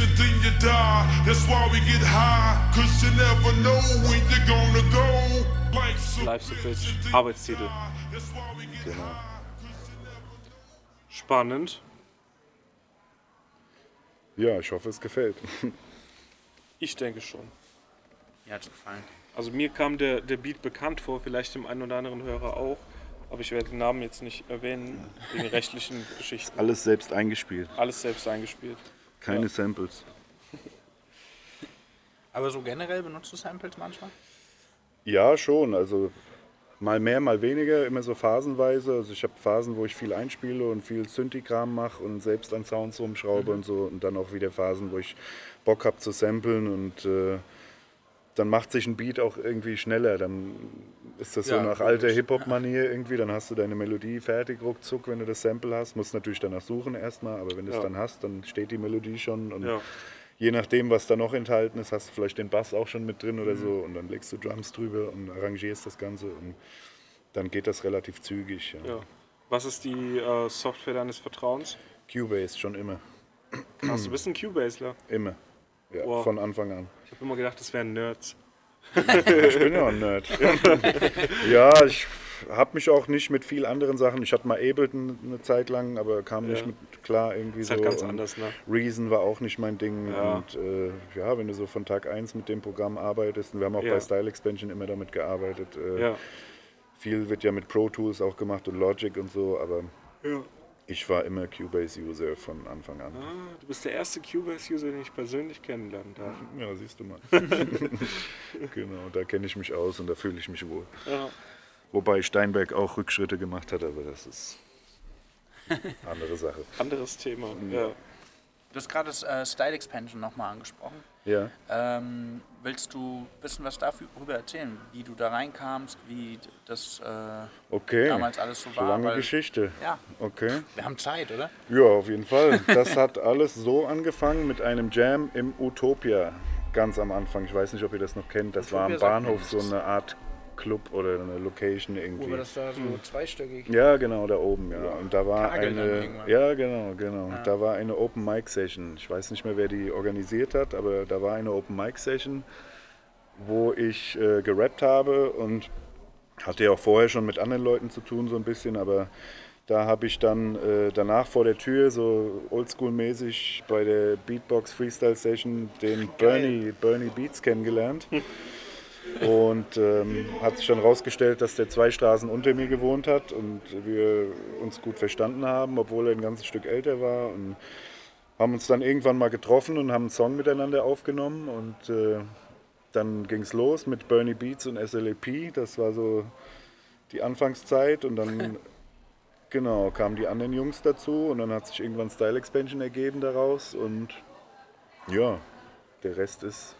And then you die. That's why we get high. Cause you never know when you're gonna go. Life's a Life's a Bitch, Arbeitstitel. Genau. Spannend. Ja, ich hoffe, es gefällt. Ich denke schon. Mir hat's gefallen. Also mir kam der, der Beat bekannt vor, vielleicht dem einen oder anderen Hörer auch. Aber ich werde den Namen jetzt nicht erwähnen, wegen rechtlichen Geschichten. Alles selbst eingespielt. Alles selbst eingespielt. Keine Ja. Samples. Aber so generell benutzt du Samples manchmal? Ja, schon. Also mal mehr, mal weniger, immer so phasenweise. Also ich habe Phasen, wo ich viel einspiele und viel Synthi-Kram mache und selbst an Sounds rumschraube und so. Und dann auch wieder Phasen, wo ich Bock habe zu samplen und äh, dann macht sich ein Beat auch irgendwie schneller. Dann ist das so Ja, nach logisch. alter Hip-Hop-Manier irgendwie. Dann hast du deine Melodie fertig, ruckzuck, wenn du das Sample hast. Musst natürlich danach suchen erstmal, aber wenn du es Ja. dann hast, dann steht die Melodie schon. Und je nachdem, was da noch enthalten ist, hast du vielleicht den Bass auch schon mit drin Mhm. oder so und dann legst du Drums drüber und arrangierst das Ganze und dann geht das relativ zügig. Was ist die äh, Software deines Vertrauens? Cubase schon immer, Hast du bist ein Cubaseler? immer. Ja, Wow. Von Anfang an. Ich habe immer gedacht, das wären Nerds. Ich bin ja ein Nerd. ja, ich habe mich auch nicht mit viel anderen Sachen. Ich hatte mal Ableton eine Zeit lang, aber kam nicht Ja. mit klar irgendwie Ist so. halt ganz und anders, ne? Reason war auch nicht mein Ding. Ja. Und äh, ja, wenn du so von Tag 1 mit dem Programm arbeitest, und wir haben auch Ja. bei Style Expansion immer damit gearbeitet. Äh, Ja. Viel wird ja mit Pro Tools auch gemacht und Logic und so, aber ja. Ich war immer Cubase-User von Anfang an. Ah, du bist der erste Cubase-User, den ich persönlich kennenlernen darf. Ja, siehst du mal. genau, da kenne ich mich aus und da fühle ich mich wohl. Ja. Wobei Steinberg auch Rückschritte gemacht hat, aber das ist eine andere Sache. Anderes Thema. Mhm. Ja. Du hast gerade das äh, Style Expansion nochmal angesprochen. Ja, Ähm, willst du ein bisschen was darüber erzählen, wie du da reinkamst, wie das äh, okay. damals alles so war? Lange weil- Geschichte. Ja, Okay. wir haben Zeit, oder? Ja, auf jeden Fall. Das hat alles so angefangen mit einem Jam im Utopia. Ganz am Anfang. Ich weiß nicht, ob ihr das noch kennt. Das war am Utopia sagt mir Bahnhof so eine Art Club oder eine Location irgendwie. da so zweistöckig. Ja, genau, da oben, ja. Und da war Kagel eine. Ja, genau, genau. Da war eine Open Mic Session. Ich weiß nicht mehr, wer die organisiert hat, aber da war eine Open Mic Session, wo ich äh, gerappt habe und hatte ja auch vorher schon mit anderen Leuten zu tun, so ein bisschen, aber da habe ich dann äh, danach vor der Tür, so oldschool-mäßig bei der Beatbox Freestyle Session, den Bernie, Bernie Beats kennengelernt. Und ähm, hat sich dann rausgestellt, dass der zwei Straßen unter mir gewohnt hat und wir uns gut verstanden haben, obwohl er ein ganzes Stück älter war. Und haben uns dann irgendwann mal getroffen und haben einen Song miteinander aufgenommen. Und äh, dann ging es los mit Bernie Beats und SLAP. Das war so die Anfangszeit. Und dann genau kamen die anderen Jungs dazu. Und dann hat sich irgendwann Style Expansion ergeben daraus. Und ja, der Rest ist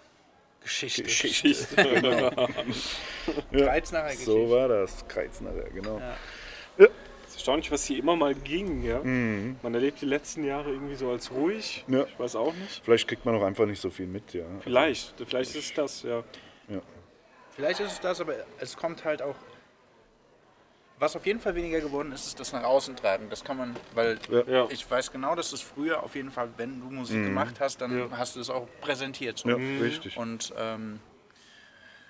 Geschichte. Geschichte. Kreiznacher So Geschichte. war das. Kreiznachher, genau. Es ist erstaunlich, was hier immer mal ging. Ja? Mhm. Man erlebt die letzten Jahre irgendwie so als ruhig. Ja. Ich weiß auch nicht. Vielleicht kriegt man auch einfach nicht so viel mit, ja. Vielleicht, vielleicht ist das, ja. Vielleicht ist es das, aber es kommt halt auch. Was auf jeden Fall weniger geworden ist, ist das nach außen treiben. Das kann man, weil Ja. Ich weiß genau, dass es früher auf jeden Fall, wenn du Musik gemacht hast, dann Ja. hast du es auch präsentiert. So. Ja, richtig. Und ähm,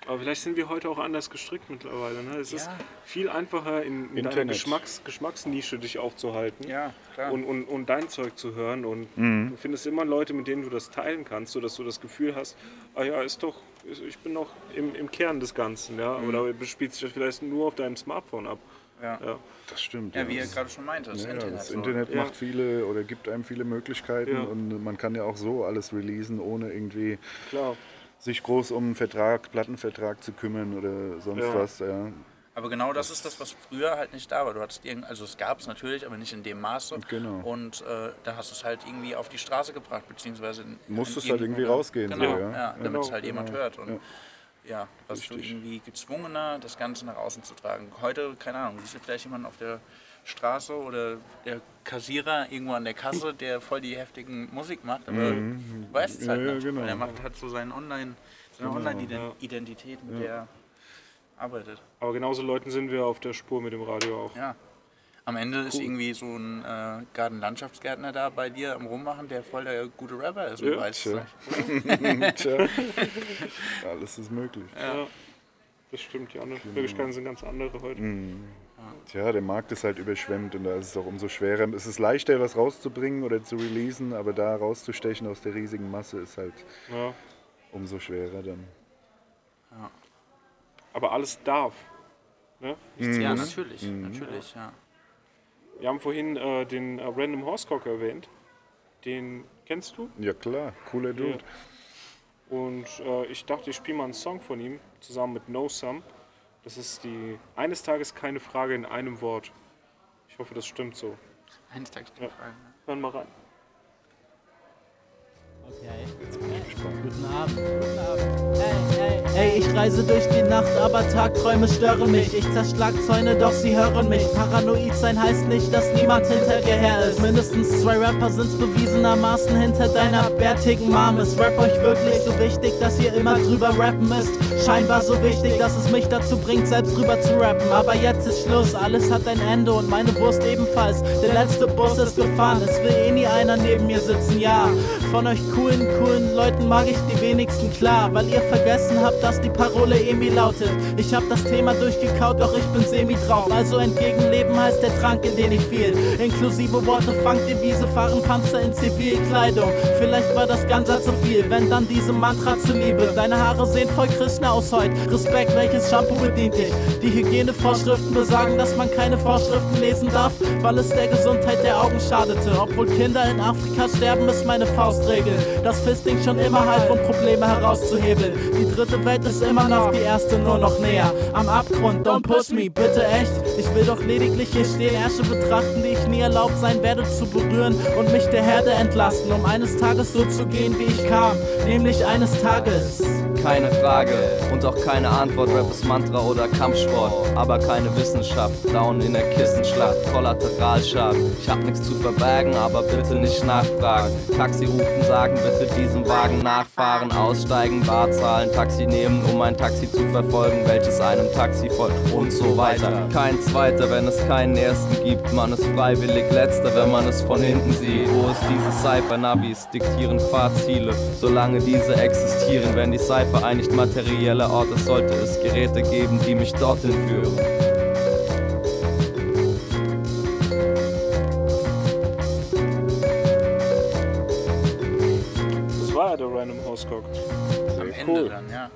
Aber vielleicht sind wir heute auch anders gestrickt mittlerweile. Ne? Es ist Ja. viel einfacher, in, in deiner. Geschmacks, Geschmacksnische dich aufzuhalten. ja, klar. Und, und, und dein Zeug zu hören. Und Mhm. du findest immer Leute, mit denen du das teilen kannst, sodass du das Gefühl hast, ah ja, ist doch, ist, ich bin noch im, im Kern des Ganzen. Ja? Mhm. Oder spielt sich das vielleicht nur auf deinem Smartphone ab. Ja. Ja. Das stimmt. ja, wie ihr gerade schon meinte, das ja, Internet. das so. Internet Ja. macht viele oder gibt einem viele Möglichkeiten Ja. und man kann ja auch so alles releasen, ohne irgendwie Klar. sich groß um einen Vertrag, Plattenvertrag zu kümmern oder sonst Ja. was. Ja. Aber genau das ist das, was früher halt nicht da war. Du hattest irgend, also es gab es natürlich, aber nicht in dem Maße. Genau. Und äh, da hast du es halt irgendwie auf die Straße gebracht, beziehungsweise in, Musstest halt irgendwie rausgehen, Genau, so, ja, ja. damit Genau, es halt jemand genau. hört. Und ja, warst du Richtig. irgendwie gezwungener, das Ganze nach außen zu tragen. Heute, keine Ahnung, siehst du vielleicht jemanden auf der Straße oder der Kassierer irgendwo an der Kasse, der voll die heftigen Musik macht, aber du weißt es halt Mhm. Ja, ja, nicht. genau. weil Er macht halt so seinen Online, seine Online-Identität, mit der er arbeitet. Aber genauso Leuten sind wir auf der Spur mit dem Radio auch. Ja. Am Ende ist irgendwie so ein äh, Gartenlandschaftsgärtner da bei dir am Rummachen, der voll der gute Rapper ist. Und Ja, weiß, tja. Tja, alles ist möglich. Ja. Das stimmt, die anderen Möglichkeiten sind ganz andere heute. Mhm. Tja, der Markt ist halt überschwemmt und da ist es auch umso schwerer. Es ist leichter, was rauszubringen oder zu releasen, aber da rauszustechen aus der riesigen Masse ist halt Ja. umso schwerer dann. Aber alles darf. Ne? Ja, natürlich, natürlich, ja. Wir haben vorhin äh, den äh, Random Horsecock erwähnt. Den kennst du? Ja klar, cooler Dude. Und äh, ich dachte, ich spiele mal einen Song von ihm zusammen mit No Sum. Das ist die Eines Tages keine Frage in einem Wort. Ich hoffe, das stimmt so. Eines Tages keine Ja. Frage. Hören mal rein. Guten Abend. Guten Abend. Hey, hey, hey, ich reise durch die Nacht, aber Tagträume stören mich. Ich zerschlag Zäune, doch sie hören mich. Paranoid sein heißt nicht, dass niemand hinter dir her ist. Mindestens zwei Rapper sind's bewiesenermaßen hinter deiner bärtigen Mom. Ist Rap euch wirklich so wichtig, dass ihr immer drüber rappen müsst? Scheinbar so wichtig, dass es mich dazu bringt, selbst drüber zu rappen. Aber jetzt ist Schluss, alles hat ein Ende und meine Wurst ebenfalls. Der letzte Bus ist gefahren, es will eh nie einer neben mir sitzen, ja. Von euch coolen, coolen Leuten mag ich die wenigsten klar, weil ihr vergessen habt, dass die Parole Emi lautet. Ich hab das Thema durchgekaut, doch ich bin semi drauf. Also entgegenleben heißt der Trank, in den ich fiel. Inklusive Worte, fangt ihr Wiese, fahren Panzer in Zivilkleidung. Vielleicht war das Ganze zu viel, wenn dann diese Mantra zuliebe. Deine Haare sehen voll Krishna aus heute. Respekt, welches Shampoo bedient dich? Die Hygienevorschriften besagen, dass man keine Vorschriften lesen darf, weil es der Gesundheit der Augen schadete. Obwohl Kinder in Afrika sterben, ist meine Faustregel. Das Fisting schon immer half, um Probleme herauszuhebeln. Die dritte Welt ist immer noch die erste, nur noch näher. Am Abgrund, don't push me, bitte echt. Ich will doch lediglich hier stehen, Ärsche betrachten, die ich nie erlaubt sein werde zu berühren und mich der Herde entlasten, um eines Tages so zu gehen, wie ich kam. Nämlich eines Tages. Keine Frage und auch keine Antwort. Rap ist Mantra oder Kampfsport, aber keine Wissenschaft. Down in der Kissenschlacht, Kollateralschaden. Ich hab nichts zu verbergen, aber bitte nicht nachfragen. Taxi rufen, sagen bitte diesem Wagen nachfahren, aussteigen, Bar zahlen, Taxi nehmen, um ein Taxi zu verfolgen, welches einem Taxi folgt und so weiter. Kein zweiter, wenn es keinen ersten gibt. Man ist freiwillig letzter, wenn man es von hinten sieht. Wo ist diese Cypher-Navis? Diktieren Fahrziele, solange diese existieren. Wenn die Cypher ein nicht materieller Ort ist, sollte es Geräte geben, die mich dorthin führen. Das war ja der Random Horsecock. Am Ende dann, ja.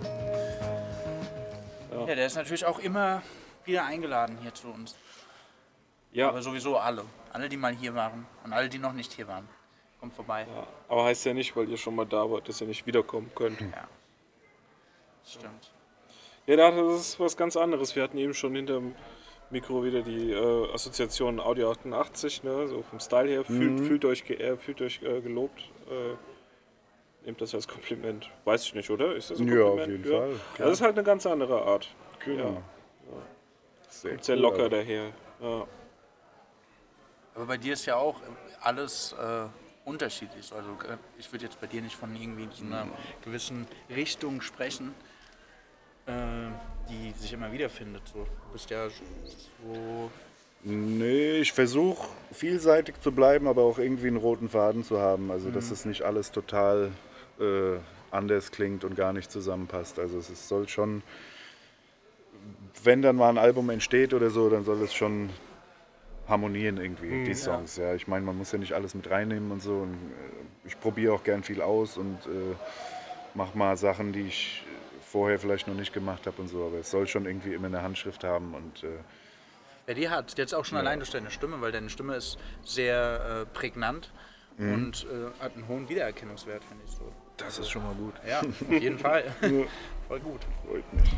Ja, der ist natürlich auch immer wieder eingeladen hier zu uns. Ja, Aber sowieso alle. Alle, die mal hier waren und alle, die noch nicht hier waren. Kommt vorbei. ja, aber heißt ja nicht, weil ihr schon mal da wart, dass ihr nicht wiederkommen könnt. Ja. Stimmt. Ja, da- das ist was ganz anderes. Wir hatten eben schon hinterm Mikro wieder die äh, Assoziation Audio 88, ne? so vom Style her. Fühlt, fühlt euch geehrt, fühlt euch äh, gelobt. Äh, nehmt das als Kompliment. Weiß ich nicht, oder? Ist das ein Ja, auf Kompliment? jeden Fall, Ja, das ist halt eine ganz andere Art. Genau. Ja. Sehr, Sehr cool, locker aber- daher. Ja. Aber bei dir ist ja auch alles äh, unterschiedlich. Also äh, ich würde jetzt bei dir nicht von irgendwie so einer gewissen Richtung sprechen, äh, die sich immer wiederfindet. So. Du bist ja so. Nee, ich versuche vielseitig zu bleiben, aber auch irgendwie einen roten Faden zu haben. Also, dass es nicht alles total äh, anders klingt und gar nicht zusammenpasst. Also, es ist, soll schon, wenn dann mal ein Album entsteht oder so, dann soll es schon harmonieren irgendwie, die Songs. Ja. Ich meine, man muss ja nicht alles mit reinnehmen und so. Und, äh, ich probiere auch gern viel aus und äh, mache mal Sachen, die ich vorher vielleicht noch nicht gemacht habe und so. Aber es soll schon irgendwie immer eine Handschrift haben und. Äh, Ja, die hat jetzt auch schon allein durch deine Stimme, weil deine Stimme ist sehr äh, prägnant und äh, hat einen hohen Wiedererkennungswert, finde ich so. das ist schon mal gut. Ja, auf jeden Fall. Voll gut. Freut mich.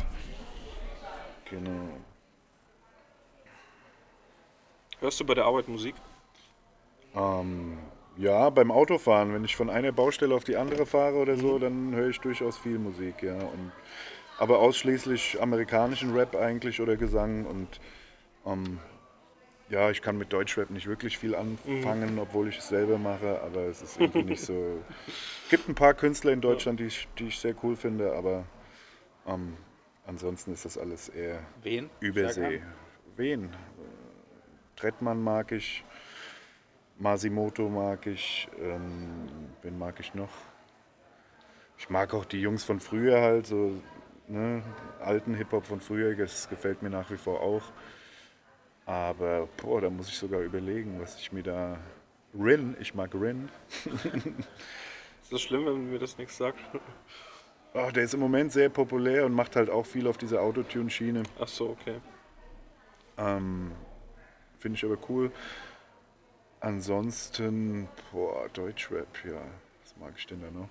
Genau. Hörst du bei der Arbeit Musik? Ähm, ja, beim Autofahren, wenn ich von einer Baustelle auf die andere fahre oder so, dann höre ich durchaus viel Musik, ja. Und, aber ausschließlich amerikanischen Rap eigentlich oder Gesang und ähm, ja, ich kann mit Deutschrap nicht wirklich viel anfangen, obwohl ich es selber mache, aber es ist irgendwie nicht so. Es gibt ein paar Künstler in Deutschland, die ich, die ich sehr cool finde, aber ähm, ansonsten ist das alles eher Wen? Übersee. Wen? Trettmann mag ich, Masimoto mag ich, ähm, wen mag ich noch? Ich mag auch die Jungs von früher halt, so ne, alten Hip-Hop von früher, das gefällt mir nach wie vor auch. Aber boah, da muss ich sogar überlegen, was ich mir da. Rin, ich mag Rin. Ist das schlimm, wenn mir das nichts sagt? Oh, der ist im Moment sehr populär und macht halt auch viel auf dieser Autotune-Schiene. Ach so, okay. Ähm, Finde ich aber cool. Ansonsten, boah, Deutschrap, ja. Was mag ich denn da noch?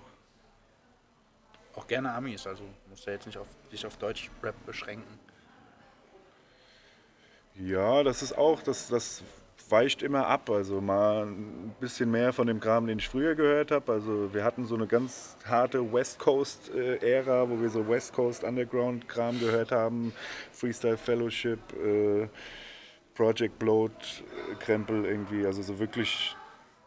Auch gerne Amis, also musst du jetzt nicht auf, dich auf Deutschrap beschränken. Ja, das ist auch, das, das weicht immer ab. Also mal ein bisschen mehr von dem Kram, den ich früher gehört habe. Also wir hatten so eine ganz harte West Coast-Ära, wo wir so West Coast Underground-Kram gehört haben. Freestyle Fellowship, äh, Project Bloat, Krempel irgendwie. Also so wirklich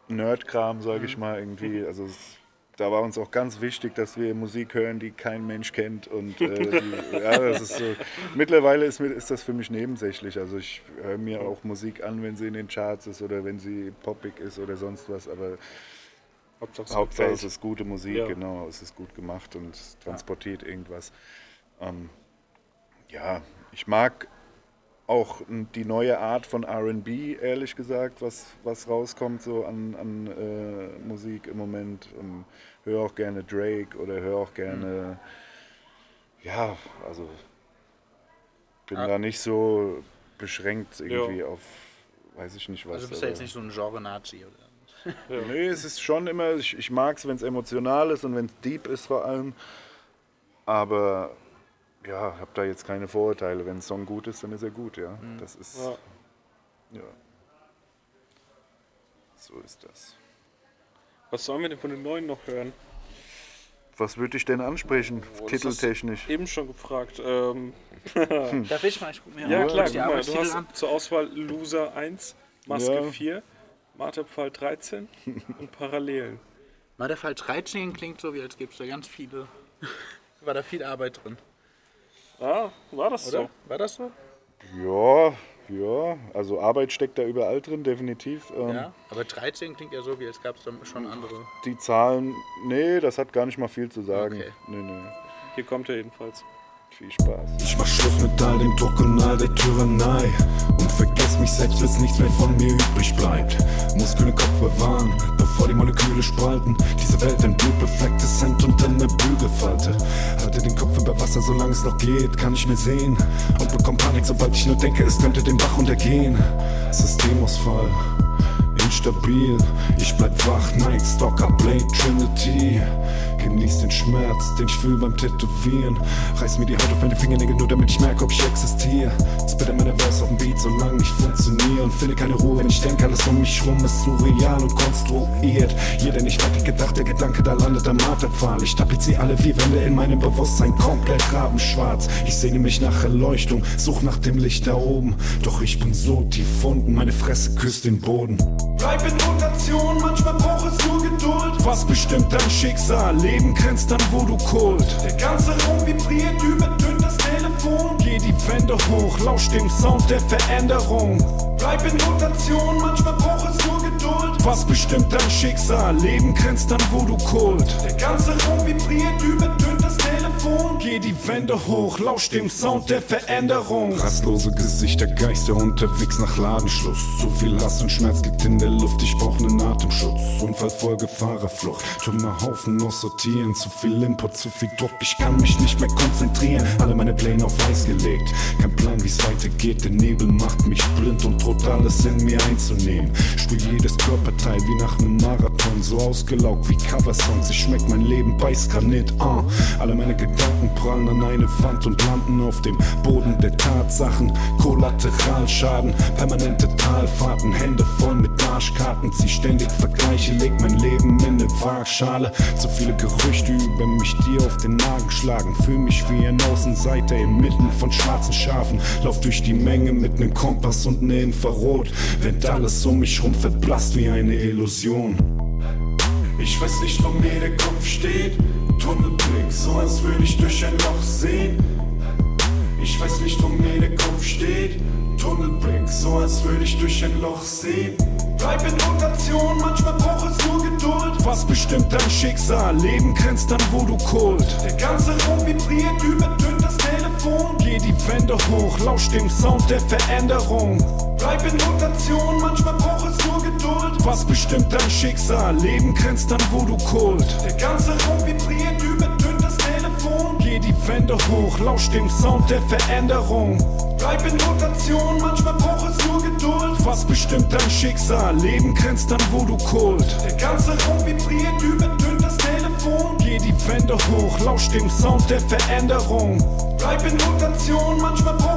Nerd-Kram, sage ich mal irgendwie. Also es, da war uns auch ganz wichtig, dass wir Musik hören, die kein Mensch kennt. Und äh, die, ja, das ist so. Mittlerweile ist, ist das für mich nebensächlich. Also ich höre mir auch Musik an, wenn sie in den Charts ist oder wenn sie poppig ist oder sonst was. Aber Hauptsache, es Hauptsache es ist gute Musik, Ja. genau. Es ist gut gemacht und transportiert irgendwas. Ähm, ja, ich mag auch die neue Art von RB, ehrlich gesagt, was, was rauskommt so an, an äh, Musik im Moment. Und höre auch gerne Drake oder höre auch gerne, ja, also bin Ah. da nicht so beschränkt irgendwie auf, weiß ich nicht was. Also bist du jetzt nicht so ein Genre-Nazi oder? Nee, es ist schon immer, ich, ich mag es, wenn es emotional ist und wenn es deep ist vor allem. Aber ja, habe da jetzt keine Vorurteile. Wenn ein Song gut ist, dann ist er gut, ja. Das ist. Ja. Ja. So ist das. Was sollen wir denn von den neuen noch hören? Was würde ich denn ansprechen, Oh, titeltechnisch? Eben schon gefragt. Ähm, Darf ich mal? Ich guck mir ja, mal klar, guck mal, du hast an. zur Auswahl Loser 1, Maske Ja. 4, Marterpfahl 13 und Parallelen. Fall 13 klingt so, wie als gäbe es da ganz viele. War da viel Arbeit drin, Ah, war das oder? so? War das so? Ja, ja. Also Arbeit steckt da überall drin, definitiv. Ähm, Ja. Aber 13 klingt ja so, wie als gab es schon andere. Die Zahlen, nee, das hat gar nicht mal viel zu sagen. Okay. Nee, nee. Hier kommt er jedenfalls. Viel Spaß. Ich mach Schluss mit all dem Druck und all der Tyrannei Und vergess mich selbst, bis nichts mehr von mir übrig bleibt. Muskeln im Kopf bewahren, bevor die Moleküle spalten. Diese Welt ein blutbeflecktes Hemd und eine Bügelfalte Halte den Kopf über Wasser, solange es noch geht, kann ich mir sehen. Und bekomm Panik, sobald ich nur denke, es könnte den Bach untergehen. Systemausfall instabil. Ich bleib wach, Night Stalker, Blade Trinity. Genieß den Schmerz, den ich fühl beim Tätowieren. Reiß mir die Haut auf meine Fingernägel, nur damit ich merke, ob ich existiere. Spitte meine Verse auf dem Beat, solange ich funktioniere. Und finde keine Ruhe, wenn ich denke, alles um mich rum ist surreal und konstruiert. Jeder nicht fertig gedacht, der Gedanke, da landet am Marterpfahl. Ich tapeziere alle vier Wände in meinem Bewusstsein komplett rabenschwarz. Ich sehne mich nach Erleuchtung, such nach dem Licht da oben. Doch ich bin so tief unten, meine Fresse küsst den Boden. Bleib in Rotation, manchmal braucht es nur Geduld. Was bestimmt dein Schicksal? Leben grenzt wo du kult. Der ganze Raum vibriert, übertönt das Telefon. Geh die Wände hoch, lausch dem Sound der Veränderung. Bleib in Rotation, manchmal braucht es nur Geduld. Was bestimmt dein Schicksal? Leben grenzt wo du kult. Der ganze Raum vibriert, übertönt das Telefon. Geh die Wände hoch, lausch dem Sound der Veränderung. Rastlose Gesichter, Geister unterwegs nach Ladenschluss. Zu viel Hass und Schmerz liegt in der Luft, ich brauch nen Atemschutz. Unfallfolge, Fahrerflucht, Trümmerhaufen aussortieren. Zu viel Input, zu viel Druck, ich kann mich nicht mehr konzentrieren. Alle meine Pläne auf Eis gelegt. Kein Plan, wie's weitergeht, der Nebel macht mich blind und droht alles in mir einzunehmen. Spür jedes Körperteil wie nach nem Marathon, so ausgelaugt wie Coversongs. Ich schmeck mein Leben beiß Granit, ah. Alle meine Gedanken prallen an eine Wand und landen auf dem Boden der Tatsachen. Kollateralschaden, permanente Talfahrten, Hände voll mit Arschkarten. Zieh ständig Vergleiche, leg mein Leben in ne Waagschale. Zu viele Gerüchte über mich, die auf den Magen schlagen. Fühl mich wie ein Außenseiter inmitten von schwarzen Schafen. Lauf durch die Menge mit nem Kompass und ne Infrarot. Wenn alles um mich rum verblasst wie eine Illusion. Ich weiß nicht, wo mir der Kopf steht. Tunnelblick, so als würde ich durch ein Loch sehen. Ich weiß nicht, wo mir der Kopf steht. Tunnelblick, so als würde ich durch ein Loch sehen. Bleib in Rotation, manchmal braucht es nur Geduld. Was bestimmt dein Schicksal? Leben grenzt an, wo du kult. Der ganze Raum vibriert, übertönt das Telefon. Geh die Wände hoch, lausch dem Sound der Veränderung. Bleib in Rotation, manchmal braucht es Geduld. Was bestimmt dein Schicksal? Leben grenzt an, wo du kult. Der ganze Raum vibriert, übertönt das Telefon. Geh die Wände hoch, lausch dem Sound der Veränderung. Bleib in Rotation, manchmal Was bestimmt dein Schicksal? Leben grenzt an, wo du kohlt. Der ganze Raum vibriert, übertönt das Telefon. Geh die Wände hoch, lausch dem Sound der Veränderung. Bleib in Rotation, manchmal braucht es nur Geduld.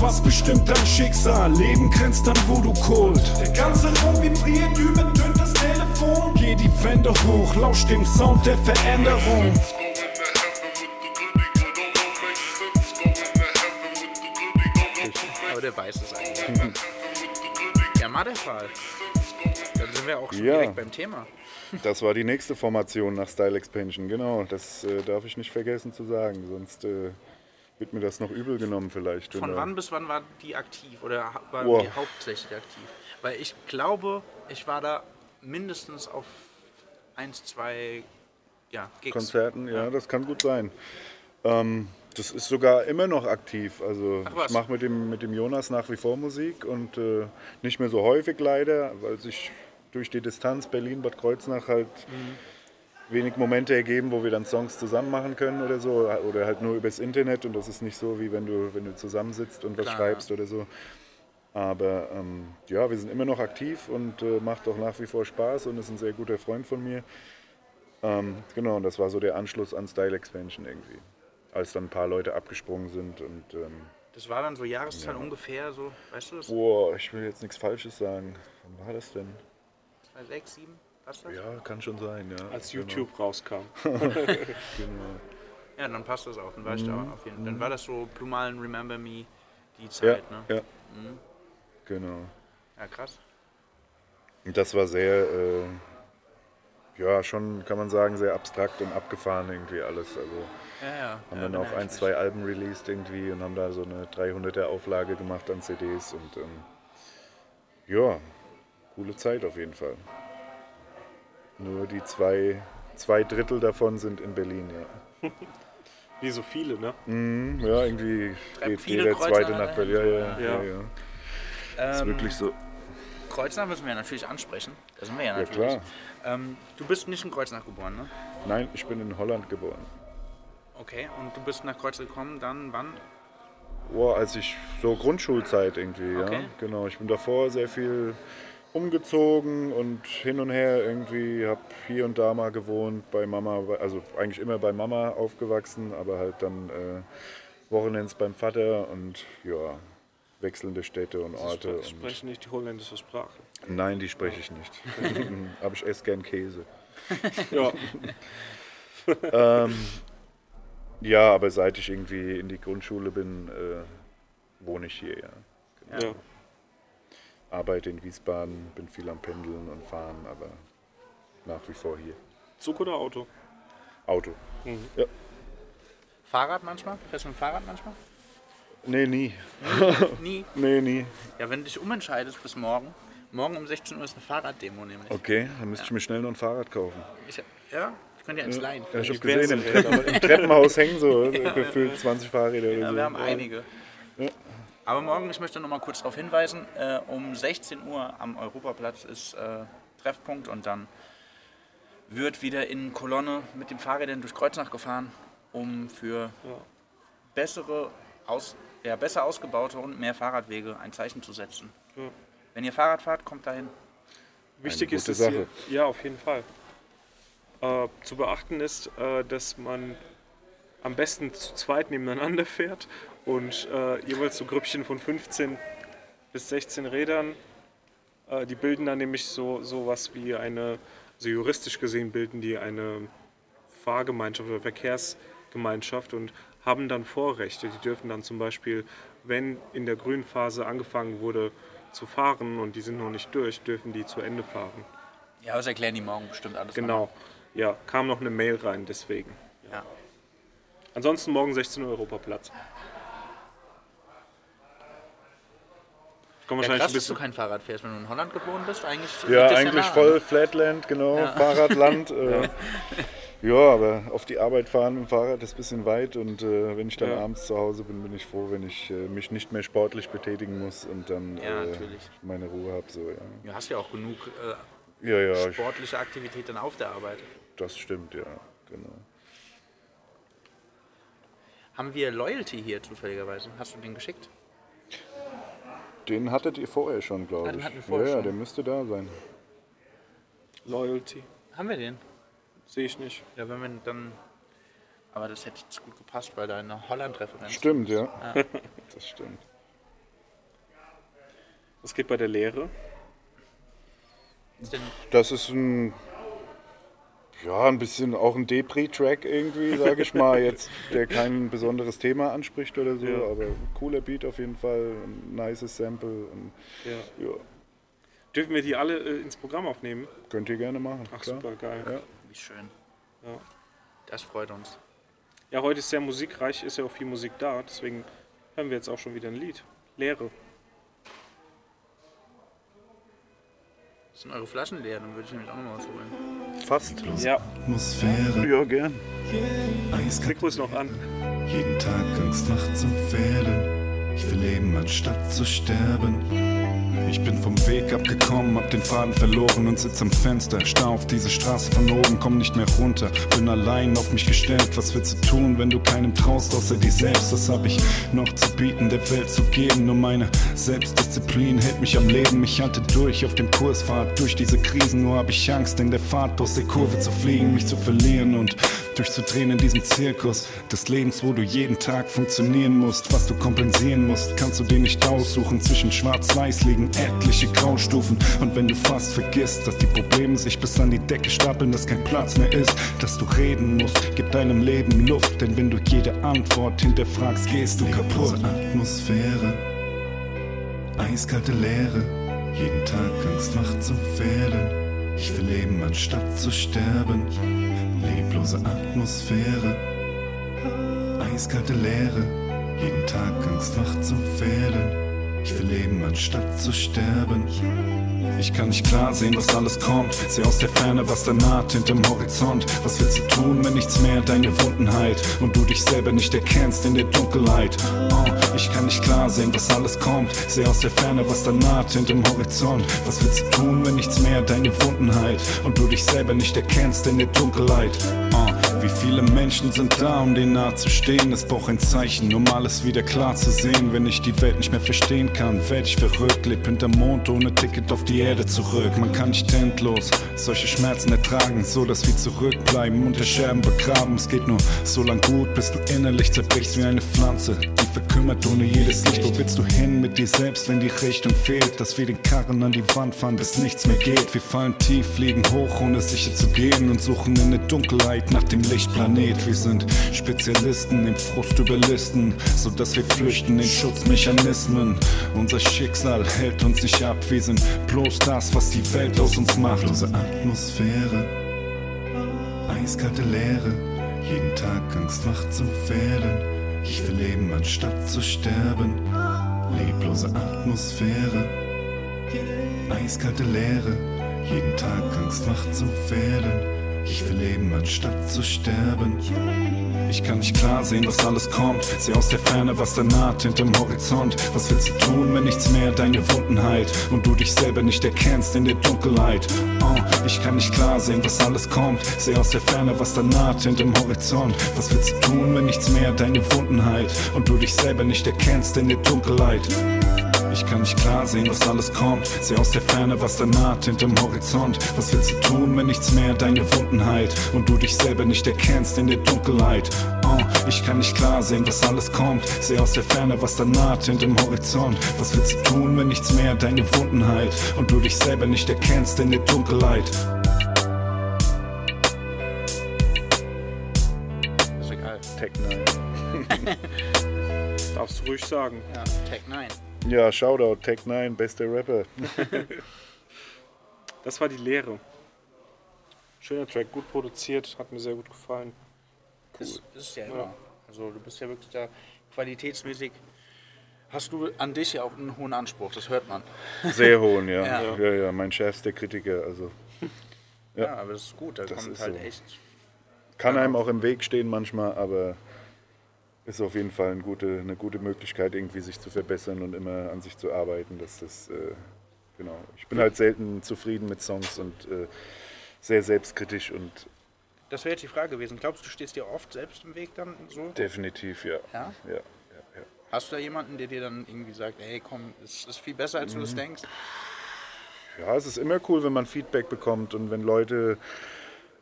Was bestimmt dein Schicksal? Leben grenzt an, wo du kohlt. Der ganze Raum vibriert, übertönt das Telefon. Geh die Wände hoch, lausch dem Sound der Veränderung. Aber der weiß es eigentlich. ja, Matterfall. Dann sind wir auch schon Ja. direkt beim Thema. Das war die nächste Formation nach Style Expansion, genau. Das äh, darf ich nicht vergessen zu sagen, sonst äh, wird mir das noch übel genommen vielleicht. Von wann bis wann war die aktiv oder ha- war Boah. die hauptsächlich aktiv? Weil ich glaube, ich war da mindestens auf 1, 2 ja, Gigs. Konzerten, ja, das kann gut sein. Ähm, das ist sogar immer noch aktiv. Also ich mache mit dem, mit dem Jonas nach wie vor Musik und äh, nicht mehr so häufig leider, weil sich durch die Distanz Berlin-Bad Kreuznach halt Mhm. Wenig Momente ergeben, wo wir dann Songs zusammen machen können oder so. Oder halt nur übers Internet und das ist nicht so, wie wenn du, wenn du zusammensitzt und was Klar, schreibst oder so. Aber ähm, ja, wir sind immer noch aktiv und äh, macht auch nach wie vor Spaß und ist ein sehr guter Freund von mir. Ähm, genau, und das war so der Anschluss an Style Expansion irgendwie. Als dann ein paar Leute abgesprungen sind und ähm, Das war dann so Jahreszahl ungefähr, so, weißt du das? boah, ich will jetzt nichts Falsches sagen. Wann war das denn? 2, 6, 7, passt das? Ja, kann schon sein, ja. Als Genau. YouTube rauskam. Genau. Ja, dann passt das auch. Dann war ich da auf jeden Fall. Dann war das so Blue Malen, Remember Me, die Ja, Zeit, ne? ja. Genau. Ja, krass. Und das war sehr, äh, ja, schon kann man sagen, sehr abstrakt und abgefahren irgendwie alles. Also Ja, ja. haben ja, dann auch ja ein, zwei Alben released irgendwie und haben da so eine 300er Auflage gemacht an CDs und ähm, ja, coole Zeit auf jeden Fall. Nur die zwei, zwei Drittel davon sind in Berlin, ja. Wie so viele, ne? Mhm, ja, irgendwie geht jeder Kreuzer zweite nach. Berlin. Ja, ja, ja. Ja. ja. Ist Ähm, wirklich so. Kreuznach müssen wir natürlich ansprechen. Da sind wir ja Ja, natürlich. klar. Ähm, du bist nicht in Kreuznach geboren, ne? Nein, ich bin in Holland geboren. Okay, und du bist nach Kreuznach gekommen, dann wann? Boah, als ich so Grundschulzeit irgendwie, Okay. ja. Genau. Ich bin davor sehr viel umgezogen und hin und her irgendwie, habe hier und da mal gewohnt bei Mama, also eigentlich immer bei Mama aufgewachsen, aber halt dann äh, Wochenends beim Vater und ja, wechselnde Städte und Orte. Ich Und spreche nicht die holländische Sprache. nein, die spreche ich nicht. aber ich esse gern Käse. Ja, Ähm, ja, aber seit ich irgendwie in die Grundschule bin, äh, wohne ich hier, ja. ja. Arbeite in Wiesbaden, bin viel am Pendeln und Fahren, aber nach wie vor hier. Zug oder Auto? Auto. Fahrrad manchmal? Fährst du mit dem Fahrrad manchmal? Nee, nie. Nie. Nee, nie. Ja, wenn du dich umentscheidest bis morgen. Morgen um 16 Uhr ist eine Fahrraddemo nämlich. Okay, dann müsste ich mir schnell noch ein Fahrrad kaufen. Ich, ja, ich könnte ja ins Leihen. Ja, ich habe gesehen, im, Treppen, im Treppenhaus hängen so gefühlt 20 Fahrräder oder Ja, so. wir haben einige. Aber morgen, ich möchte noch mal kurz darauf hinweisen, äh, um 16 Uhr am Europaplatz ist äh, Treffpunkt und dann wird wieder in Kolonne mit den Fahrrädern durch Kreuznach gefahren, um für bessere, aus, ja, besser ausgebaute und mehr Fahrradwege ein Zeichen zu setzen. Ja. Wenn ihr Fahrrad fahrt, kommt dahin. Wichtig ist es hier, Sache. ja, auf jeden Fall. Äh, zu beachten ist, äh, dass man am besten zu zweit nebeneinander fährt und äh, jeweils so Grüppchen von 15 bis 16 Rädern. Äh, die bilden dann nämlich so sowas wie eine, also juristisch gesehen bilden die eine Fahrgemeinschaft oder Verkehrsgemeinschaft und haben dann Vorrechte. Die dürfen dann zum Beispiel, wenn in der grünen Phase angefangen wurde zu fahren und die sind noch nicht durch, dürfen die zu Ende fahren. Ja, das erklären die morgen bestimmt alles. Genau. Ja, kam noch eine Mail rein, deswegen. Ja. Ansonsten morgen 16 Uhr Europaplatz. Kommen Ja, krass, ein dass du bisschen. kein Fahrrad fährst, wenn du in Holland geboren bist. Eigentlich Ja, eigentlich nahe, voll? Flatland, genau, Ja. Fahrradland. Äh, ja, aber auf die Arbeit fahren mit dem Fahrrad ist ein bisschen weit und äh, wenn ich dann Ja. abends zu Hause bin, bin ich froh, wenn ich äh, mich nicht mehr sportlich betätigen muss und dann Ja, äh, meine Ruhe habe. So, ja. Du hast ja auch genug äh, ja, ja, ich, sportliche Aktivität dann auf der Arbeit. das stimmt, ja, genau. Haben wir Loyalty hier zufälligerweise? Hast du den geschickt? Den hattet ihr vorher schon, glaube ich. den hatten wir vorher ja, ja, schon. der müsste da sein. Loyalty. Haben wir den? Sehe ich nicht. Ja, wenn wir dann. Aber das hätte jetzt gut gepasst, weil da eine Holland-Referenz Stimmt, ja. Ja. Das stimmt. Was geht bei der Lehre? Das ist ein, ja, ein bisschen auch ein Depri-Track irgendwie, sage ich mal. Jetzt, der kein besonderes Thema anspricht oder so, Ja. aber cooler Beat auf jeden Fall, ein nices Sample. Und, Ja. ja, Dürfen wir die alle äh, ins Programm aufnehmen? könnt ihr gerne machen. Ach, klar. super, geil. Ja. wie schön. Ja. Das freut uns. Ja, heute ist sehr musikreich, ist ja auch viel Musik da, deswegen hören wir jetzt auch schon wieder ein Lied. Lehre. Sind eure Flaschen leer? Dann würde ich nämlich auch noch was holen. Fast. Ja, Atmosphäre, Ja, gern. eiskalt, Mikro ist noch an. jeden Tag Angst wach zu werden. Ich will leben, anstatt zu sterben. Ich bin vom Weg abgekommen, hab den Faden verloren und sitz am Fenster. Starr auf diese Straße von oben, komm nicht mehr runter. Bin allein auf mich gestellt, was willst du tun, wenn du keinem traust, außer dir selbst? Was hab ich noch zu bieten, der Welt zu geben? Nur meine Selbstdisziplin hält mich am Leben. Ich halte durch auf dem Kursfahrt, durch diese Krisen. Nur hab ich Angst, in der Fahrt aus der Kurve zu fliegen, mich zu verlieren und durchzudrehen in diesem Zirkus des Lebens, wo du jeden Tag funktionieren musst. Was du kompensieren musst, kannst du dir nicht aussuchen. Zwischen Schwarz-Weiß liegen etliche Graustufen. Und wenn du fast vergisst, dass die Probleme sich bis an die Decke stapeln, dass kein Platz mehr ist, dass du reden musst, gib deinem Leben Luft. Denn wenn du jede Antwort hinterfragst, gehst du kaputt. Atmosphäre, eiskalte Leere, jeden Tag Angst wach zu werden. Ich will leben, anstatt zu sterben. Leblose Atmosphäre, eiskalte Leere, jeden Tag Angst wach zu werden. Ich will leben, anstatt zu sterben. Ich kann nicht klar sehen, was alles kommt. Seh aus der Ferne, was da naht hinterm Horizont. Was willst du tun, wenn nichts mehr deine Wunden heilt und du dich selber nicht erkennst in der Dunkelheit? Oh, ich kann nicht klar sehen, was alles kommt. Seh aus der Ferne, was da naht hinterm Horizont. Was willst du tun, wenn nichts mehr deine Wunden heilt und du dich selber nicht erkennst in der Dunkelheit? Oh, wie viele Menschen sind da, um dir nahe zu stehen? Es braucht ein Zeichen, um alles wieder klar zu sehen. Wenn ich die Welt nicht mehr verstehen kann, werd ich verrückt. Leb hinterm Mond ohne Ticket auf die Erde zurück. Man kann nicht endlos solche Schmerzen ertragen, so dass wir zurückbleiben, unter Scherben begraben. Es geht nur so lang gut, bis du innerlich zerbrichst wie eine Pflanze, die verkümmert ohne jedes Licht. Wo willst du hin mit dir selbst, wenn die Richtung fehlt? Dass wir den Karren an die Wand fahren, bis nichts mehr geht. Wir fallen tief, fliegen hoch, ohne sicher zu gehen und suchen in der Dunkelheit nach dem Lichtplanet. Wir sind Spezialisten im Frust überlisten, so dass wir flüchten in Schutzmechanismen. Unser Schicksal hält uns nicht ab, wir sind bloß das, was die Welt aus uns macht. Leblose Atmosphäre, eiskalte Leere, jeden Tag Angst wach zu werden. Ich will leben, anstatt zu sterben. Leblose Atmosphäre, eiskalte Leere, jeden Tag Angst wach zu werden. Ich will leben, anstatt zu sterben. Ich kann nicht klar sehen, was alles kommt. Seh aus der Ferne, was da naht hinterm Horizont. Was willst du tun, wenn nichts mehr deine Wunden heilt und du dich selber nicht erkennst in der Dunkelheit? Oh, ich kann nicht klar sehen, was alles kommt. Seh aus der Ferne, was da naht hinterm Horizont. Was willst du tun, wenn nichts mehr deine Wunden heilt und du dich selber nicht erkennst in der Dunkelheit? Ich kann nicht klar sehen, was alles kommt. Seh aus der Ferne, was da naht hinterm Horizont. Was willst du tun, wenn nichts mehr deine Wunden heilt und du dich selber nicht erkennst in der Dunkelheit? Oh, ich kann nicht klar sehen, was alles kommt. Seh aus der Ferne, was da naht hinterm Horizont. Was willst du tun, wenn nichts mehr deine Wunden heilt und du dich selber nicht erkennst in der Dunkelheit? Ist egal. Tech 9. Darfst du ruhig sagen. Ja, Tech 9. Ja, Shoutout, Tech 9, bester Rapper. Das war die Lehre. Schöner Track, gut produziert, hat mir sehr gut gefallen. Das ist ja immer. Also du bist ja wirklich da qualitätsmäßig. Hast du an dich ja auch einen hohen Anspruch, das hört man. Sehr hohen, ja. Ja. ja. Ja, mein schärfster Kritiker. Also Ja, Ja. aber das ist gut, da Das kommt ist halt so. echt. kann einem auch im Weg stehen manchmal, aber ist auf jeden Fall eine gute, eine gute Möglichkeit, irgendwie sich zu verbessern und immer an sich zu arbeiten. Dass das, äh, genau. Ich bin halt selten zufrieden mit Songs und äh, sehr selbstkritisch und Das wäre jetzt die Frage gewesen. Glaubst du, stehst dir oft selbst im Weg dann so? definitiv, ja. Ja? ja, ja, ja. Hast du da jemanden, der dir dann irgendwie sagt, hey komm, es ist viel besser, als du es Mhm. denkst? Ja, es ist immer cool, wenn man Feedback bekommt und wenn Leute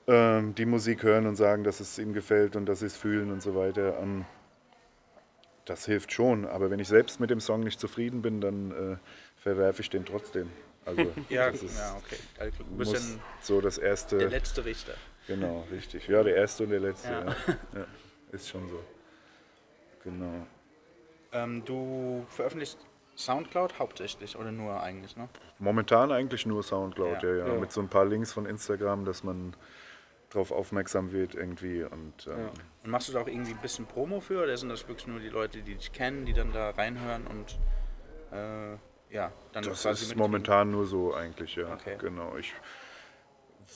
ähm, die Musik hören und sagen, dass es ihnen gefällt und dass sie es fühlen und so weiter. Ähm, das hilft schon, aber wenn ich selbst mit dem Song nicht zufrieden bin, dann äh, verwerfe ich den trotzdem. Also Ja, das ist ja, okay. Also, bist ja so das erste. der letzte Richter. Genau, richtig. Ja, der erste und der letzte. Ja. Ja. Ja. ist schon so. Genau. Ähm, du veröffentlichst Soundcloud hauptsächlich oder nur eigentlich, ne? Momentan eigentlich nur Soundcloud, Ja. ja, ja. Mit so ein paar Links von Instagram, dass man drauf aufmerksam wird irgendwie. Und ähm, Und machst du da auch irgendwie ein bisschen Promo für oder sind das wirklich nur die Leute, die dich kennen, die dann da reinhören und äh, ja, dann das ist momentan nur so eigentlich, ja. Okay. Genau. Ich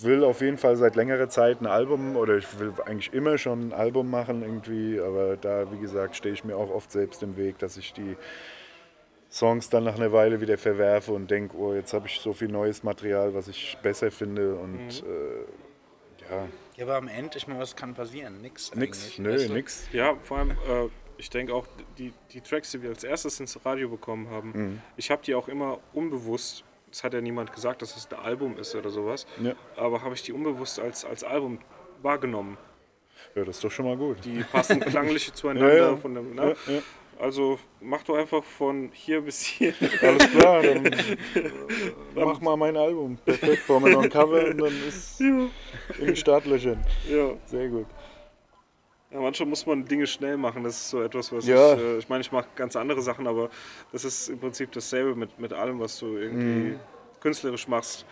will auf jeden Fall seit längerer Zeit ein Album oder ich will eigentlich immer schon ein Album machen irgendwie, aber da, wie gesagt, stehe ich mir auch oft selbst im Weg, dass ich die Songs dann nach einer Weile wieder verwerfe und denke, oh, jetzt habe ich so viel neues Material, was ich besser finde und Mhm. äh, ja, Ja, aber am Ende, ich meine, was kann passieren? Nix. nix, eigentlich, nö, weißt du? nix. Ja, vor allem, äh, ich denke auch, die, die Tracks, die wir als erstes ins Radio bekommen haben, Mhm. ich habe die auch immer unbewusst, das hat ja niemand gesagt, dass es ein Album ist oder sowas, Ja. aber habe ich die unbewusst als, als Album wahrgenommen. Ja, das ist doch schon mal gut. Die passen klanglich zueinander. Ja, ja. Von dem, ne? Ja, ja. Also mach doch einfach von hier bis hier. Alles klar, dann mach mal mein Album. Perfekt, brauchen wir noch ein Cover und dann ist in den Startlöchern. ja. Sehr gut. Ja, manchmal muss man Dinge schnell machen. Das ist so etwas, was Ja. ich. Äh, ich meine, ich mache ganz andere Sachen, aber das ist im Prinzip dasselbe mit, mit allem, was du irgendwie Mhm. künstlerisch machst.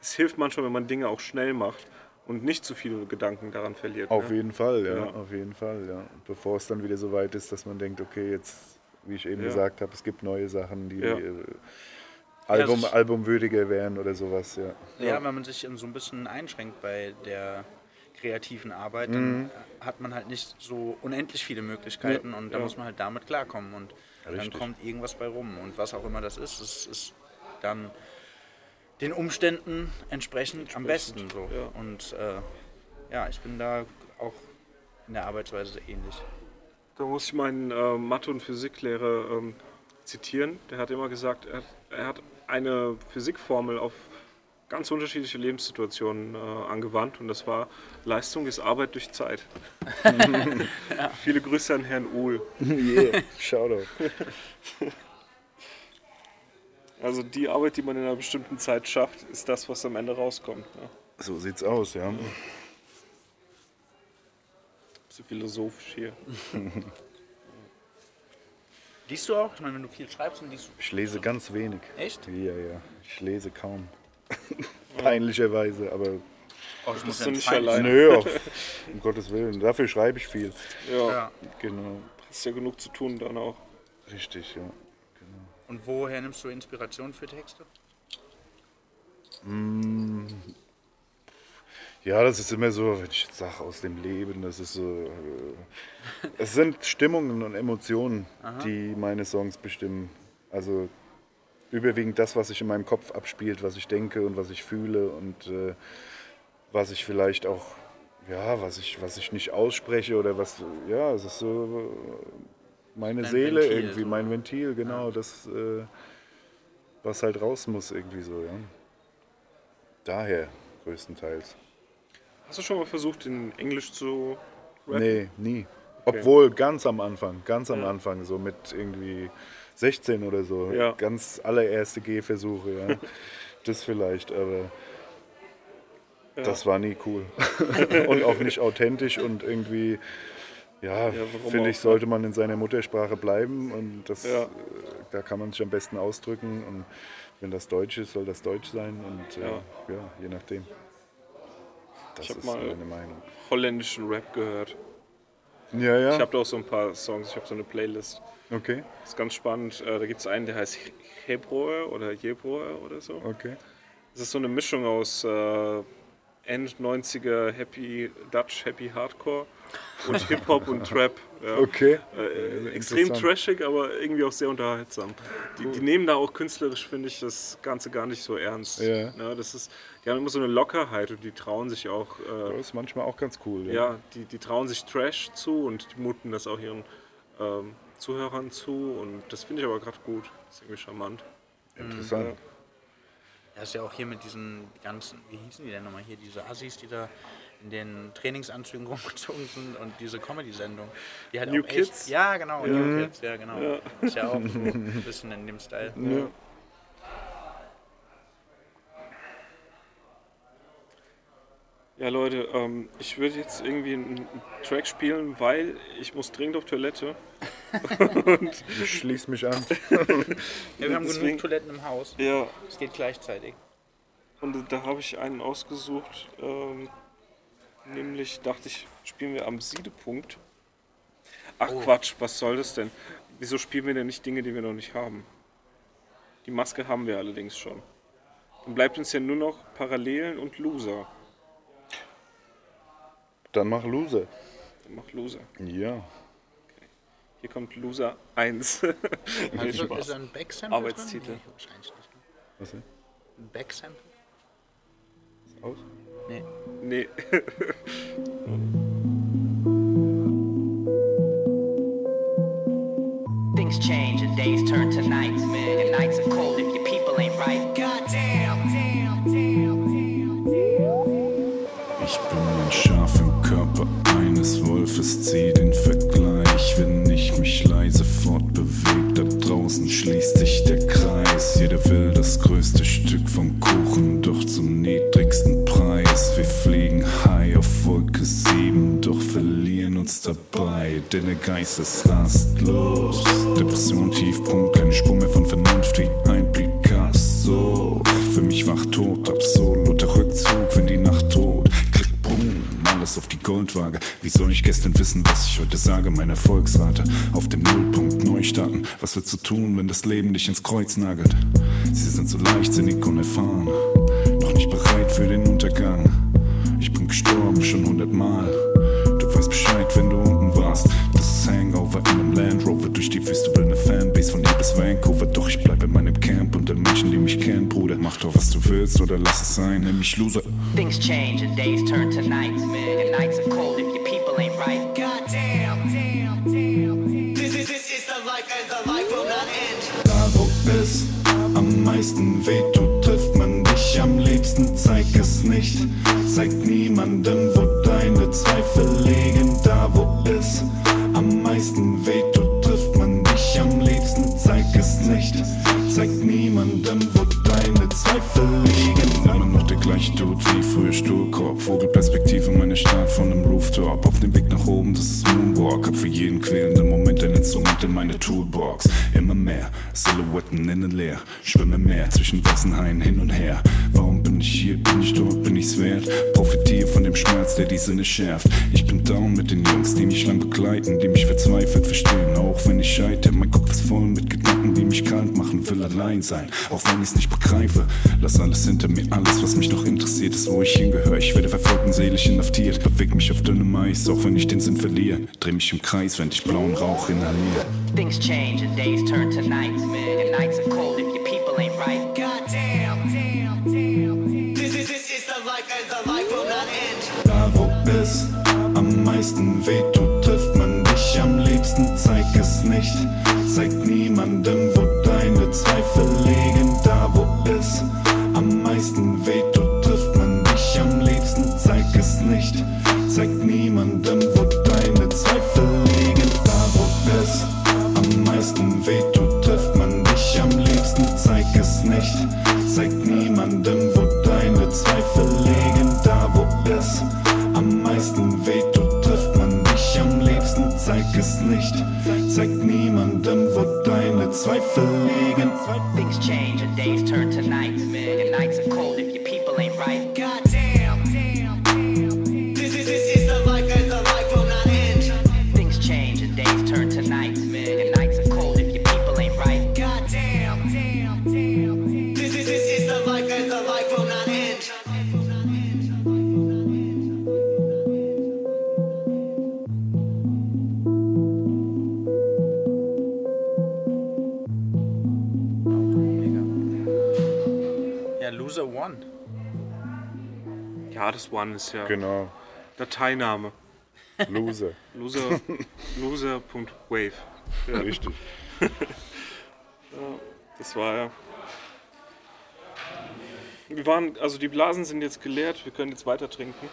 Es hilft manchmal, wenn man Dinge auch schnell macht und nicht zu viele Gedanken daran verliert. Auf ne? jeden Fall, ja, Ja. auf jeden Fall, ja. Bevor es dann wieder so weit ist, dass man denkt, okay, jetzt, wie ich eben Ja. gesagt habe, es gibt neue Sachen, die Ja. äh, Album, ist- albumwürdiger wären oder sowas, ja. Ja, wenn man sich so ein bisschen einschränkt bei der kreativen Arbeit, Mhm. dann hat man halt nicht so unendlich viele Möglichkeiten und da Ja. muss man halt damit klarkommen und dann Richtig. kommt irgendwas bei rum und was auch immer das ist, es ist dann den Umständen entsprechend, am besten so. ja. Und äh, ja, ich bin da auch in der Arbeitsweise ähnlich. Da muss ich meinen äh, Mathe- und Physiklehrer ähm, zitieren. Der hat immer gesagt, er, er hat eine Physikformel auf ganz unterschiedliche Lebenssituationen äh, angewandt und das war Leistung ist Arbeit durch Zeit. Viele Grüße an Herrn Uhl. yeah, Shoutout. Also die Arbeit, die man in einer bestimmten Zeit schafft, ist das, was am Ende rauskommt. Ne? So sieht's aus, ja. So philosophisch hier. Liest du auch? Ich meine, wenn du viel schreibst, dann liest du. Ich lese ganz wenig. Echt? Ja, ja. Ich lese kaum. Peinlicherweise, aber Oh, das muss du nicht allein. nö, auf, um Gottes Willen. Dafür schreibe ich viel. Ja, Ja. Genau. hast ja genug zu tun dann auch. Richtig, ja. Und woher nimmst du Inspiration für Texte? Ja, das ist immer so, wenn ich jetzt sage, aus dem Leben, das ist so. Äh, es sind Stimmungen und Emotionen, die meine Songs bestimmen. Also überwiegend das, was sich in meinem Kopf abspielt, was ich denke und was ich fühle und äh, was ich vielleicht auch, ja, was ich, was ich nicht ausspreche oder was, ja, es ist so meine Dein Seele Ventil, irgendwie, so. mein Ventil, genau, das, äh, was halt raus muss irgendwie so, ja. Daher größtenteils. Hast du schon mal versucht, in Englisch zu rappen? Nee, nie. Obwohl ganz am Anfang, ganz am Anfang, so mit irgendwie 16 oder so, Ja. ganz allererste Gehversuche, ja. das vielleicht, aber das war nie cool. und auch nicht authentisch und irgendwie, ja, warum finde ich, sollte man in seiner Muttersprache bleiben und das, Ja. äh, da kann man sich am besten ausdrücken und wenn das Deutsch ist, soll das Deutsch sein und äh, Ja. ja, je nachdem. Das Ich hab ist mal- meine Meinung. Holländischen Rap gehört. Ja, ja, Ich habe da auch so ein paar Songs, ich habe so eine Playlist. okay, Das ist ganz spannend. Äh, Da gibt es einen, der heißt Hebroe oder Jebroe oder so. okay. Das ist so eine Mischung aus äh, End 90er Happy Dutch Happy Hardcore und Hip-Hop und Trap. Ja. Okay. Äh, Ja, extrem trashig, aber irgendwie auch sehr unterhaltsam. Die, die nehmen da auch künstlerisch, finde ich, das Ganze gar nicht so ernst. Ja. Ne, das ist, die haben immer so eine Lockerheit und die trauen sich auch, äh, Das ist manchmal auch ganz cool. ja, die, die trauen sich Trash zu und die muten das auch ihren ähm, Zuhörern zu und das finde ich aber gerade gut. Das ist irgendwie charmant. Interessant. Ja, ist ja auch hier mit diesen ganzen, wie hießen die denn nochmal hier, diese Assis, die da in den Trainingsanzügen rumgezogen sind und diese Comedy-Sendung. Die halt New auch echt, Kids? Ja, genau, Ja. New Kids, ja, genau. Ja. Ist ja auch so ein bisschen in dem Style. Ja. Ja, Leute, ähm, ich würde jetzt irgendwie einen Track spielen, weil ich muss dringend auf Toilette. und, Ich schließe mich an. Ja, wir haben Deswegen- genug Toiletten im Haus. ja, Es geht gleichzeitig. und da habe ich einen ausgesucht. Ähm, nämlich dachte ich, spielen wir am Siedepunkt. Ach Oh. Quatsch, was soll das denn? Wieso spielen wir denn nicht Dinge, die wir noch nicht haben? Die Maske haben wir allerdings schon. Dann bleibt uns ja nur noch Parallelen und Loser. Dann mach Loser. Dann mach Loser. Ja. Hier kommt Loser 1. Viel Also, Spaß. ist da ein Backsample Arbeitstitel. drin? Nee, wahrscheinlich nicht. Was denn? Ein Backsample? Aus? Nee. Nee. Things change and days turn to nights, man. And nights are cold if your people ain't right. Goddamn. Ich bin ein Schaf im Körper eines Wolfes, zieh den Vergleich, wenn ich mich leise fortbeweg. Da draußen schließt sich der Kreis. Jeder will das größte Stück vom Kuchen, doch zum niedrigsten Preis. Wir fliegen high auf Wolke 7, doch verlieren uns dabei, denn der Geist ist rastlos. Depression, Tiefpunkt, keine Spur mehr von Vernunft wie ein Picasso. Für mich wach tot, absoluter Rückzug, wenn die Nacht droht. Klick, boom, alles auf die Goldwaage. Wie soll ich gestern wissen, was ich heute sage? Meine Erfolgsrate auf dem Nullpunkt neu starten. Was wird zu tun, wenn das Leben dich ins Kreuz nagelt? Sie sind so leichtsinnig nicht bereit für den Untergang. Ich bin gestorben schon hundertmal. Du weißt Bescheid, wenn du unten warst. Das ist Hangover in einem Land Rover. Durch die Wüste will eine Fanbase von hier bis Vancouver. Doch ich bleib in meinem Camp unter Menschen, die mich kennen, Bruder. Mach doch, was du willst oder lass es sein. Nenn mich Loser. Things change and days turn to nights, man. And nights are cold if your people ain't right. Goddamn. Niemandem, wo im Kreis, wenn ich blauen Rauch inhaliere. Things change and days turn to nights, man. And nights are cold if your people ain't right. Ja, Loser One. Ja, das One ist ja Genau. Dateiname. Loser. Loser, loser.wave. Richtig. Das war ja. Wir waren, also die Blasen sind jetzt geleert, wir können jetzt weiter trinken.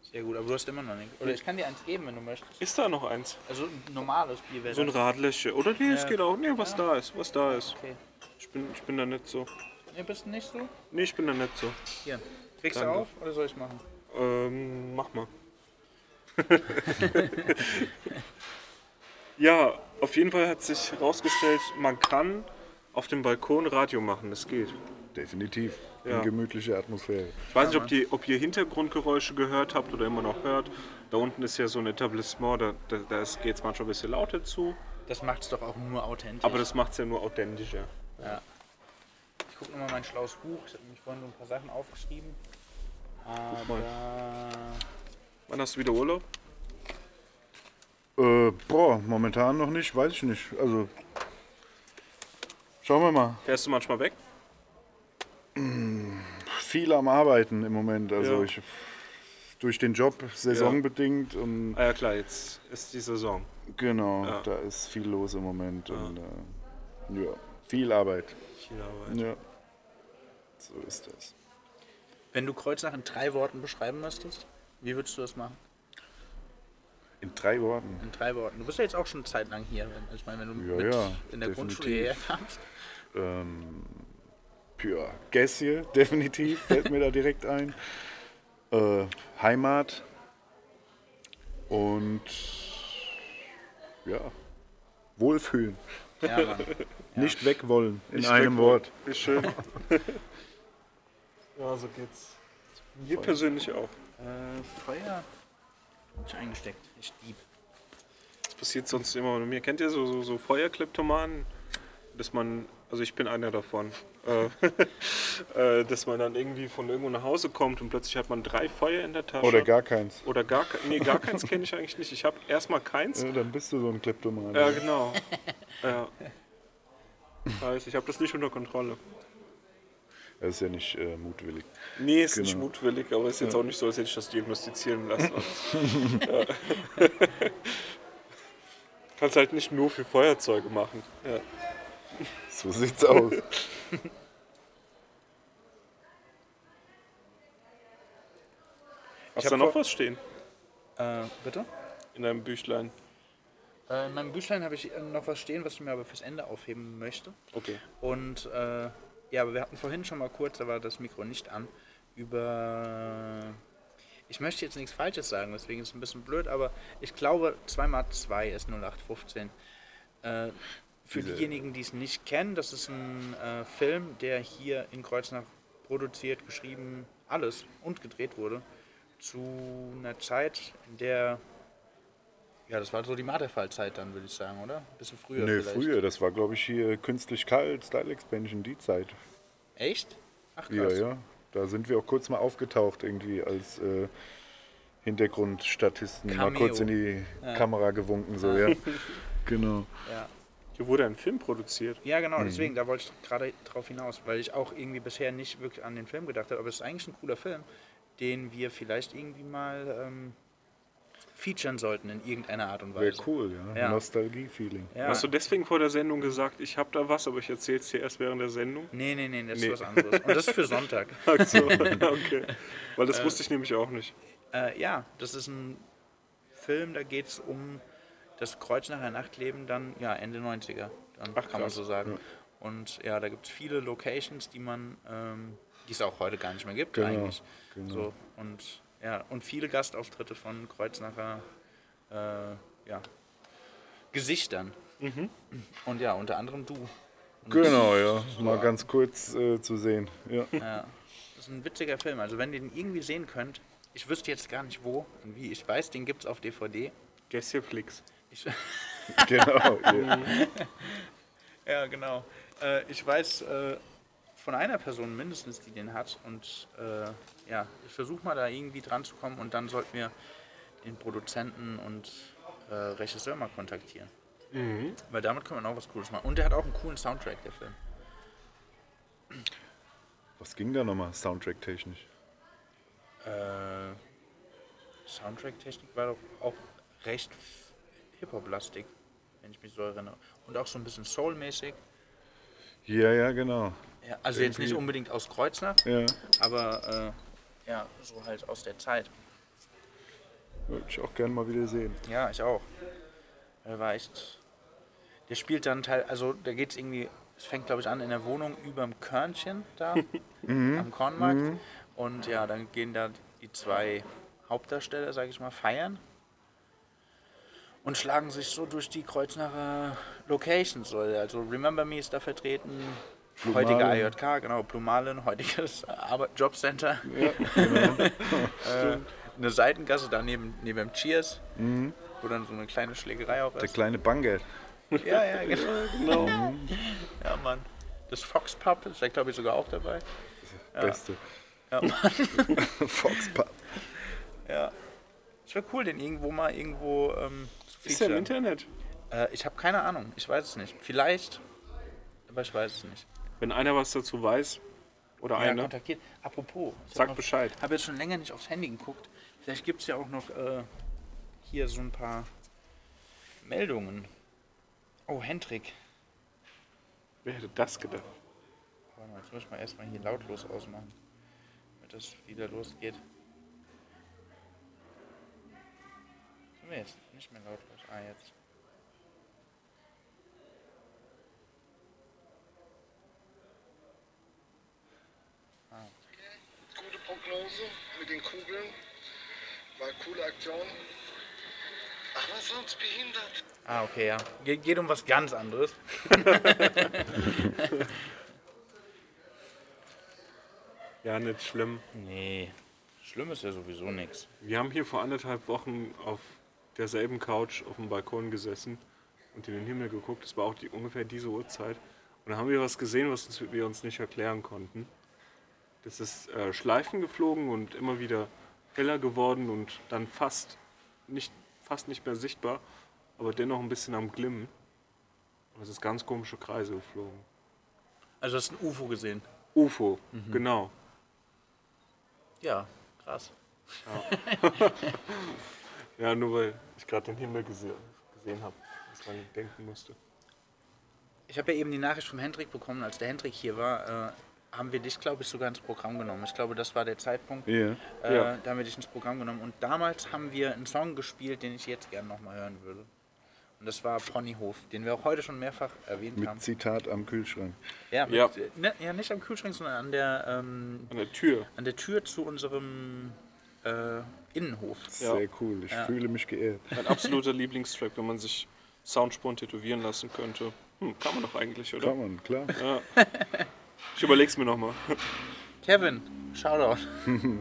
Sehr gut, aber du hast immer noch nicht. Oder ich kann dir eins geben, wenn du möchtest. Ist da noch eins? Also ein normales Bier wäre So ein das. Radlösche. Oder nee, es Ja. geht auch. Nee, was da ist, was da ist. Okay. Ich bin, ich bin da nicht so. Nee, bist du nicht so? Nee, ich bin da nicht so. Hier. Kriegst Danke. du auf oder soll ich machen? Ähm, mach mal. ja, auf jeden Fall hat sich herausgestellt, man kann auf dem Balkon Radio machen. Das geht. Definitiv. Ja. In gemütliche Atmosphäre. Ich weiß nicht, ob, die, ob ihr Hintergrundgeräusche gehört habt oder immer noch hört. Da unten ist ja so ein Etablissement, da, da, da geht es manchmal ein bisschen lauter zu. Das macht es doch auch nur authentisch. Aber das macht es ja nur authentischer. Ja. Ich gucke nochmal mein schlaues Buch. Ich habe nämlich vorhin so ein paar Sachen aufgeschrieben. Aber. Wann hast du wieder Urlaub? Äh, boah, momentan noch nicht, weiß ich nicht. Also, schauen wir mal. Fährst du manchmal weg? Viel am Arbeiten im Moment. Also, Ja. ich, durch den Job saisonbedingt und Ah ja klar, jetzt ist die Saison. genau, Ja. da ist viel los im Moment. Und äh, ja, viel Arbeit. Viel Arbeit. Ja, so ist das. Wenn du Kreuznach in drei Worten beschreiben müsstest, wie würdest du das machen? In drei Worten. In drei Worten. Du bist ja jetzt auch schon eine Zeit lang hier. wenn- Ich meine, wenn du Ja, mit ja, in der Grundschule hierher kamst. Ähm, ja, Gässchen, definitiv, fällt mir da direkt ein. Äh, Heimat und ja, Wohlfühlen. Ja. Nicht weg wollen, in Nicht einem Wort. Wie schön. ja, so geht's. Mir persönlich auch. Äh, Feuer. Hab ich eingesteckt. Ich dieb. Das passiert sonst immer mit mir. Kennt ihr so, so, so Feuerkleptomanen? Dass man, also ich bin einer davon, äh, äh, dass man dann irgendwie von irgendwo nach Hause kommt und plötzlich hat man drei Feuer in der Tasche. Oder gar keins. Oder gar, nee, gar keins kenne ich eigentlich nicht. Ich habe erstmal keins. Ja, dann bist du so ein Kleptoman. Ja, genau. Ja. Heißt, ich habe das nicht unter Kontrolle. Das ist ja nicht äh, mutwillig. Nee, ist nicht Genau. mutwillig, aber ist jetzt auch nicht so, als hätte ich das diagnostizieren lassen. ja. Kannst halt nicht nur für Feuerzeuge machen. Ja. So sieht's aus. Hast du da noch was stehen Äh, bitte? in deinem Büchlein? Äh, in meinem Büchlein habe ich noch was stehen, was ich mir aber fürs Ende aufheben möchte. Okay. Und äh, ja, aber wir hatten vorhin schon mal kurz, da war das Mikro nicht an, über. Ich möchte jetzt nichts Falsches sagen, deswegen ist es ein bisschen blöd, aber ich glaube 2x2 ist 0815. Äh, für Diese- diejenigen, die es nicht kennen, das ist ein äh, Film, der hier in Kreuznach produziert, geschrieben, alles und gedreht wurde. Zu einer Zeit, in der. Ja, das war so die Marterfallzeit dann, würde ich sagen, oder? Ein bisschen früher nee, vielleicht. früher, das war glaube ich hier künstlich kalt, Style Expansion, die Zeit. Echt? Ach Ja, krass. ja. Da sind wir auch kurz mal aufgetaucht, irgendwie als äh, Hintergrundstatisten. Mal Cameo. kurz in die Ja. Kamera gewunken, so, ja. genau. Ja. Hier wurde ein Film produziert. Ja, genau, Mhm. deswegen, da wollte ich gerade drauf hinaus, weil ich auch irgendwie bisher nicht wirklich an den Film gedacht habe, aber es ist eigentlich ein cooler Film, den wir vielleicht irgendwie mal ähm, featuren sollten in irgendeiner Art und Wäre Weise. cool, ja. Ja. Nostalgie-Feeling. Ja. Hast du deswegen vor der Sendung gesagt, ich habe da was, aber ich erzähle es dir erst während der Sendung? Nee, nee, nee, das Nee. ist was anderes. Und das ist für Sonntag. Ach so, okay. Weil das wusste ich nämlich auch nicht. Äh, ja, das ist ein Film, da geht es um das Kreuznacher Nachtleben dann ja, Ende 90er, dann Ach, kann man so sagen. Und ja, da gibt es viele Locations, die man, ähm, die es auch heute gar nicht mehr gibt Genau, eigentlich. genau. So, und, ja, und viele Gastauftritte von Kreuznacher äh, ja, Gesichtern. Mhm. Und ja, unter anderem du. Und Genau, ja. Mal ganz kurz äh, zu sehen. Ja. ja, das ist ein witziger Film. Also wenn ihr den irgendwie sehen könnt, ich wüsste jetzt gar nicht wo und wie. Ich weiß, den gibt es auf DVD. Gästeflix. Ich, genau. Ja. genau. Äh, ich weiß äh, von einer Person mindestens, die den hat. Und äh, ja, ich versuche mal da irgendwie dran zu kommen und dann sollten wir den Produzenten und äh, Regisseur mal kontaktieren. Weil damit kann man auch was Cooles machen. Und der hat auch einen coolen Soundtrack, der Film. Was ging da nochmal Soundtrack-technisch? Äh, Soundtrack-Technik war doch auch recht Hip-Hop-lastig. wenn ich mich so erinnere. Und auch so ein bisschen soulmäßig. Ja, ja, genau. Ja, also jetzt nicht Irgendwie- unbedingt aus Kreuznach, Ja, aber äh, ja, so halt aus der Zeit. würde ich auch gerne mal wieder sehen. Ja, ich auch. Er war echt. Der spielt dann Teil, also da geht es irgendwie, es fängt glaube ich an in der Wohnung überm Körnchen da, am Kornmarkt. Und ja, dann gehen da die zwei Hauptdarsteller, sage ich mal, feiern. Und schlagen sich so durch die Kreuznacher Locations. So. Also Remember Me ist da vertreten, heutige Blumalen. IJK, genau, Blumalen, heutiges Arbeit Jobcenter. äh, eine Seitengasse da neben, neben dem Cheers, wo dann so eine kleine Schlägerei auch Der ist. kleine Bangert. Ja, ja, genau. Ja, Mann. Das Fox Pub ist da, glaube ich, sogar auch dabei. Beste. Ja, Mann. Fox Pub. Ja. Es wäre cool, den irgendwo mal irgendwo ähm, zu Ist der im featuren. Internet? Äh, ich habe keine Ahnung. Ich weiß es nicht. Vielleicht, aber ich weiß es nicht. Wenn einer was dazu weiß, oder Ja, eine, kontaktiert. Apropos, ich sagt habe Bescheid. hab jetzt schon länger nicht aufs Handy geguckt. Vielleicht gibt es ja auch noch äh, hier so ein paar Meldungen. Oh, Hendrik. Wer hätte das gedacht? Warte mal, jetzt muss ich mal erstmal hier lautlos ausmachen, damit das wieder losgeht. Sind wir jetzt nicht mehr lautlos? Ah, jetzt. Prognose mit den Kugeln. War coole Aktion. Aber sonst behindert. Ah, okay, ja. Ge geht um was ganz anderes. Ja, nicht schlimm. Nee, schlimm ist ja sowieso nichts. Wir haben hier vor anderthalb Wochen auf derselben Couch auf dem Balkon gesessen und in den Himmel geguckt. Es war auch die, ungefähr diese Uhrzeit. Und da haben wir was gesehen, was uns, wir uns nicht erklären konnten. Das ist äh, Schleifen geflogen und immer wieder heller geworden und dann fast nicht, fast nicht mehr sichtbar, aber dennoch ein bisschen am Glimmen. Und es ist ganz komische Kreise geflogen. Also hast du ein UFO gesehen? UFO, genau. Ja, krass. Ja, nur weil ich gerade den Himmel gese gesehen habe, was man denken musste. Ich habe ja eben die Nachricht vom Hendrik bekommen, als der Hendrik hier war, äh, haben wir dich, glaube ich, sogar ins Programm genommen. Ich glaube, das war der Zeitpunkt. Ja. Äh, Ja. Da haben wir dich ins Programm genommen. Und damals haben wir einen Song gespielt, den ich jetzt gerne nochmal hören würde. Und das war Ponyhof, den wir auch heute schon mehrfach erwähnt haben. Mit Zitat am Kühlschrank. Ja, mit, Ja. äh, Ne, ja, nicht am Kühlschrank, sondern an der, ähm, An der Tür. an der Tür zu unserem äh, Innenhof. Sehr cool. Ich Ja. fühle mich geehrt. Mein absoluter Lieblingstrack, wenn man sich Soundspuren tätowieren lassen könnte. Hm, kann man doch eigentlich, oder? Kann man, klar. Ja. Ich überleg's mir nochmal. Kevin, Shoutout.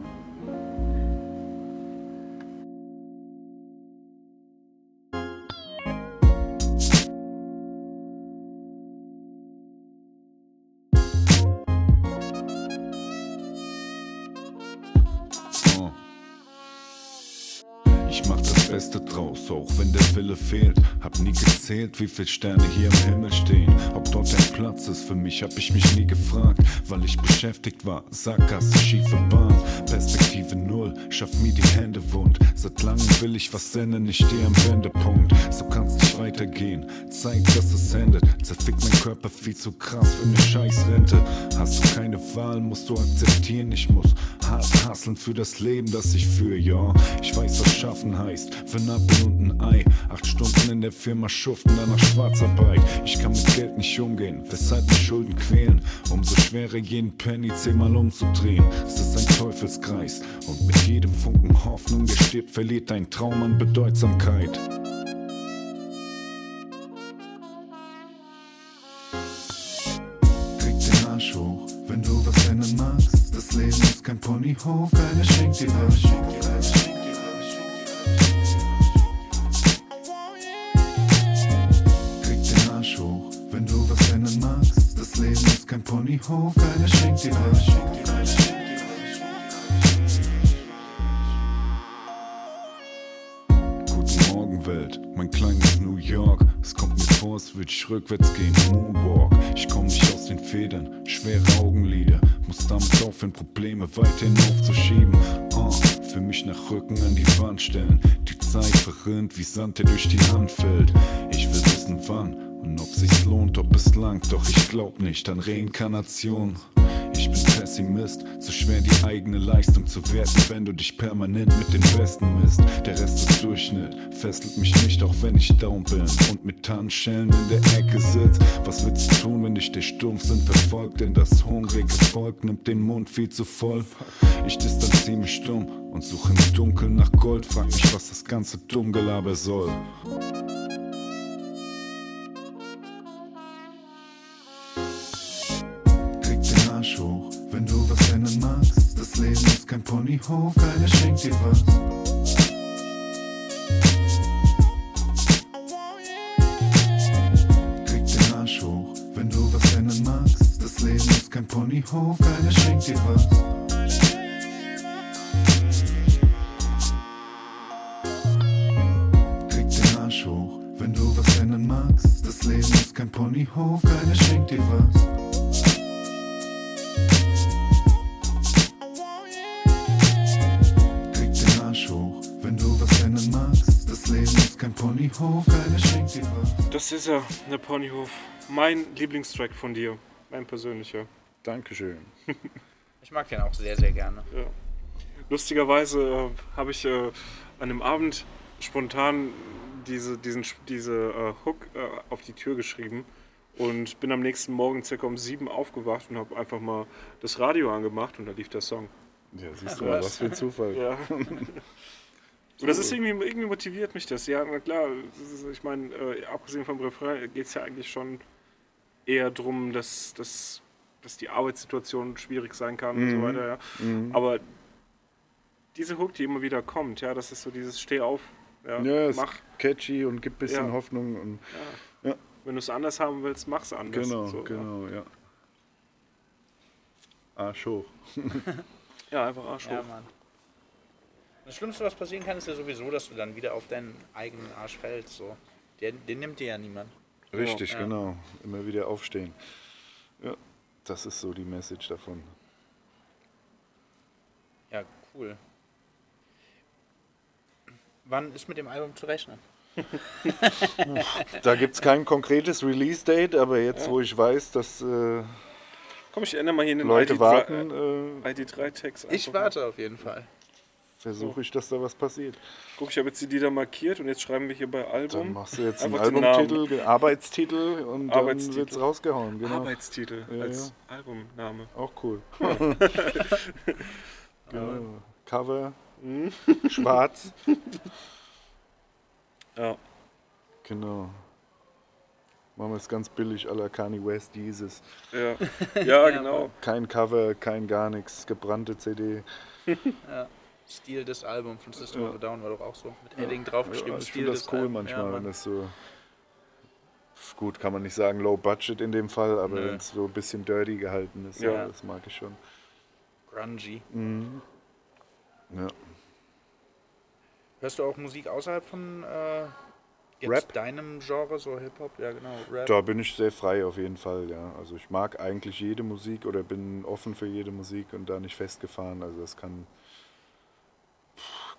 Ich mach das Beste draus, auch wenn der Wille fehlt. Hab nie gezählt, wie viel Sterne hier im Himmel stehen. Ob dort ein Platz ist für mich, hab ich mich nie gefragt, weil ich beschäftigt war. Sackgasse, schiefe Bahn, Perspektive null, schaff mir die Hände wund. Seit langem will ich was senden, ich steh am Wendepunkt. So kann's nicht weitergehen, zeig, dass es endet. Zerfickt mein Körper viel zu krass für eine Scheißrente. Hast du keine Wahl, musst du akzeptieren, ich muss hart hasseln für das Leben, das ich führe, ja. Ich weiß, was schaffen heißt, für ein und ein Ei. Acht Stunden in der Firma schuften, danach Schwarzarbeit. Ich kann mit Geld nicht umgehen, weshalb mich Schulden quälen. Umso schwerer jeden Penny zehnmal umzudrehen. Es ist ein Teufelskreis und mit jedem Funken Hoffnung, der stirbt, verliert dein Traum an Bedeutsamkeit. Krieg den Arsch hoch, wenn du was ändern magst. Das Leben ist kein Ponyhof, keiner schenkt dir was. Wenn du was ändern magst. Das Leben ist kein Ponyhof, keiner schenkt dir was. Mein kleines New York. Es kommt mir vor, es ich rückwärts gehen, Moonwalk. Ich komm nicht aus den Federn, schwere Augenlider. Muss damit aufhören, Probleme weiterhin aufzuschieben. Oh, für mich nach Rücken an die Wand stellen. Die Zeit verrinnt wie Sand, der durch die Hand fällt. Ich will wissen wann und ob sich's lohnt, ob es langt. Doch ich glaub nicht an Reinkarnation. Ich bin Pessimist, zu schwer die eigene Leistung zu werten, wenn du dich permanent mit den Besten misst. Der Rest ist Durchschnitt, fesselt mich nicht, auch wenn ich down bin und mit Tarnschellen in der Ecke sitz. Was willst du tun, wenn dich der Stumpfsinn verfolgt? Denn das hungrige Volk nimmt den Mund viel zu voll. Ich distanziere mich stumm und suche im Dunkeln nach Gold. Frag mich, was das ganze Dummgelaber soll. Ponyhof, keiner schenkt dir was. Krieg den Arsch hoch, wenn du was ändern magst. Das Leben ist kein Ponyhof, keiner schenkt dir was. Krieg den Arsch hoch, wenn du was ändern magst. Das Leben ist kein Ponyhof, keiner schenkt dir was. Kein Ponyhof, keiner schenkt dir was. Das ist er, der Ponyhof. Mein Lieblingstrack von dir. Mein persönlicher. Dankeschön. Ich mag den auch sehr, sehr gerne. Ja. Lustigerweise äh, habe ich äh, an einem Abend spontan diese, diesen, diese äh, Hook äh, auf die Tür geschrieben und bin am nächsten Morgen circa um sieben aufgewacht und habe einfach mal das Radio angemacht und da lief der Song. Ja, siehst du mal, was für ein Zufall. Ja. Und das ist irgendwie, irgendwie motiviert mich das. Ja, na klar, ist, ich meine, äh, abgesehen vom Refrain geht es ja eigentlich schon eher darum, dass, dass, dass die Arbeitssituation schwierig sein kann und so Mhm. weiter. Ja. Mhm. Aber diese Hook, die immer wieder kommt, ja, das ist so dieses Steh auf, ja, Ja, ist mach. catchy und gibt ein bisschen Ja. Hoffnung. Und, Ja. ja. Wenn du es anders haben willst, mach's anders. Genau, so, genau, ja. Arsch hoch. Ja, einfach Arsch Ja, hoch. Das Schlimmste, was passieren kann, ist ja sowieso, dass du dann wieder auf deinen eigenen Arsch fällst. So. Den, den nimmt dir ja niemand. Richtig, Ja. genau. Immer wieder aufstehen. Ja, das ist so die Message davon. Ja, cool. Wann ist mit dem Album zu rechnen? Da gibt es kein konkretes Release-Date, aber jetzt, wo ich weiß, dass äh, Komm, ich ändere mal hier in den Leute ID3 warten, äh, ID3-Text. Ich einfach mal. warte auf jeden Fall. Versuche ich, dass da was passiert. Guck, ich habe jetzt die Lieder markiert und jetzt schreiben wir hier bei Album. Dann machst du jetzt einen Albumtitel, Arbeitstitel und dann Arbeitstitel. wird's rausgehauen. Genau. Arbeitstitel Ja, als Albumname. Auch cool. genau. Cover, Mhm. schwarz. Ja. Genau. Machen wir es ganz billig, à la Kanye West, dieses. Ja, ja genau. Kein Cover, kein gar nichts, gebrannte CD. Ja. Stil des Albums von System Ja. of a Down war doch auch so. Mit Edding draufgeschrieben. Ja, ich finde das cool Albums. manchmal, Ja, wenn das so. Gut, kann man nicht sagen low budget in dem Fall, aber wenn es so ein bisschen dirty gehalten ist, Ja. das mag ich schon. Grungy. Mhm. Ja. Hörst du auch Musik außerhalb von äh, Rap? deinem Genre, so Hip-Hop? Ja, genau. Rap. Da bin ich sehr frei auf jeden Fall, ja. Also ich mag eigentlich jede Musik oder bin offen für jede Musik und da nicht festgefahren. Also das kann,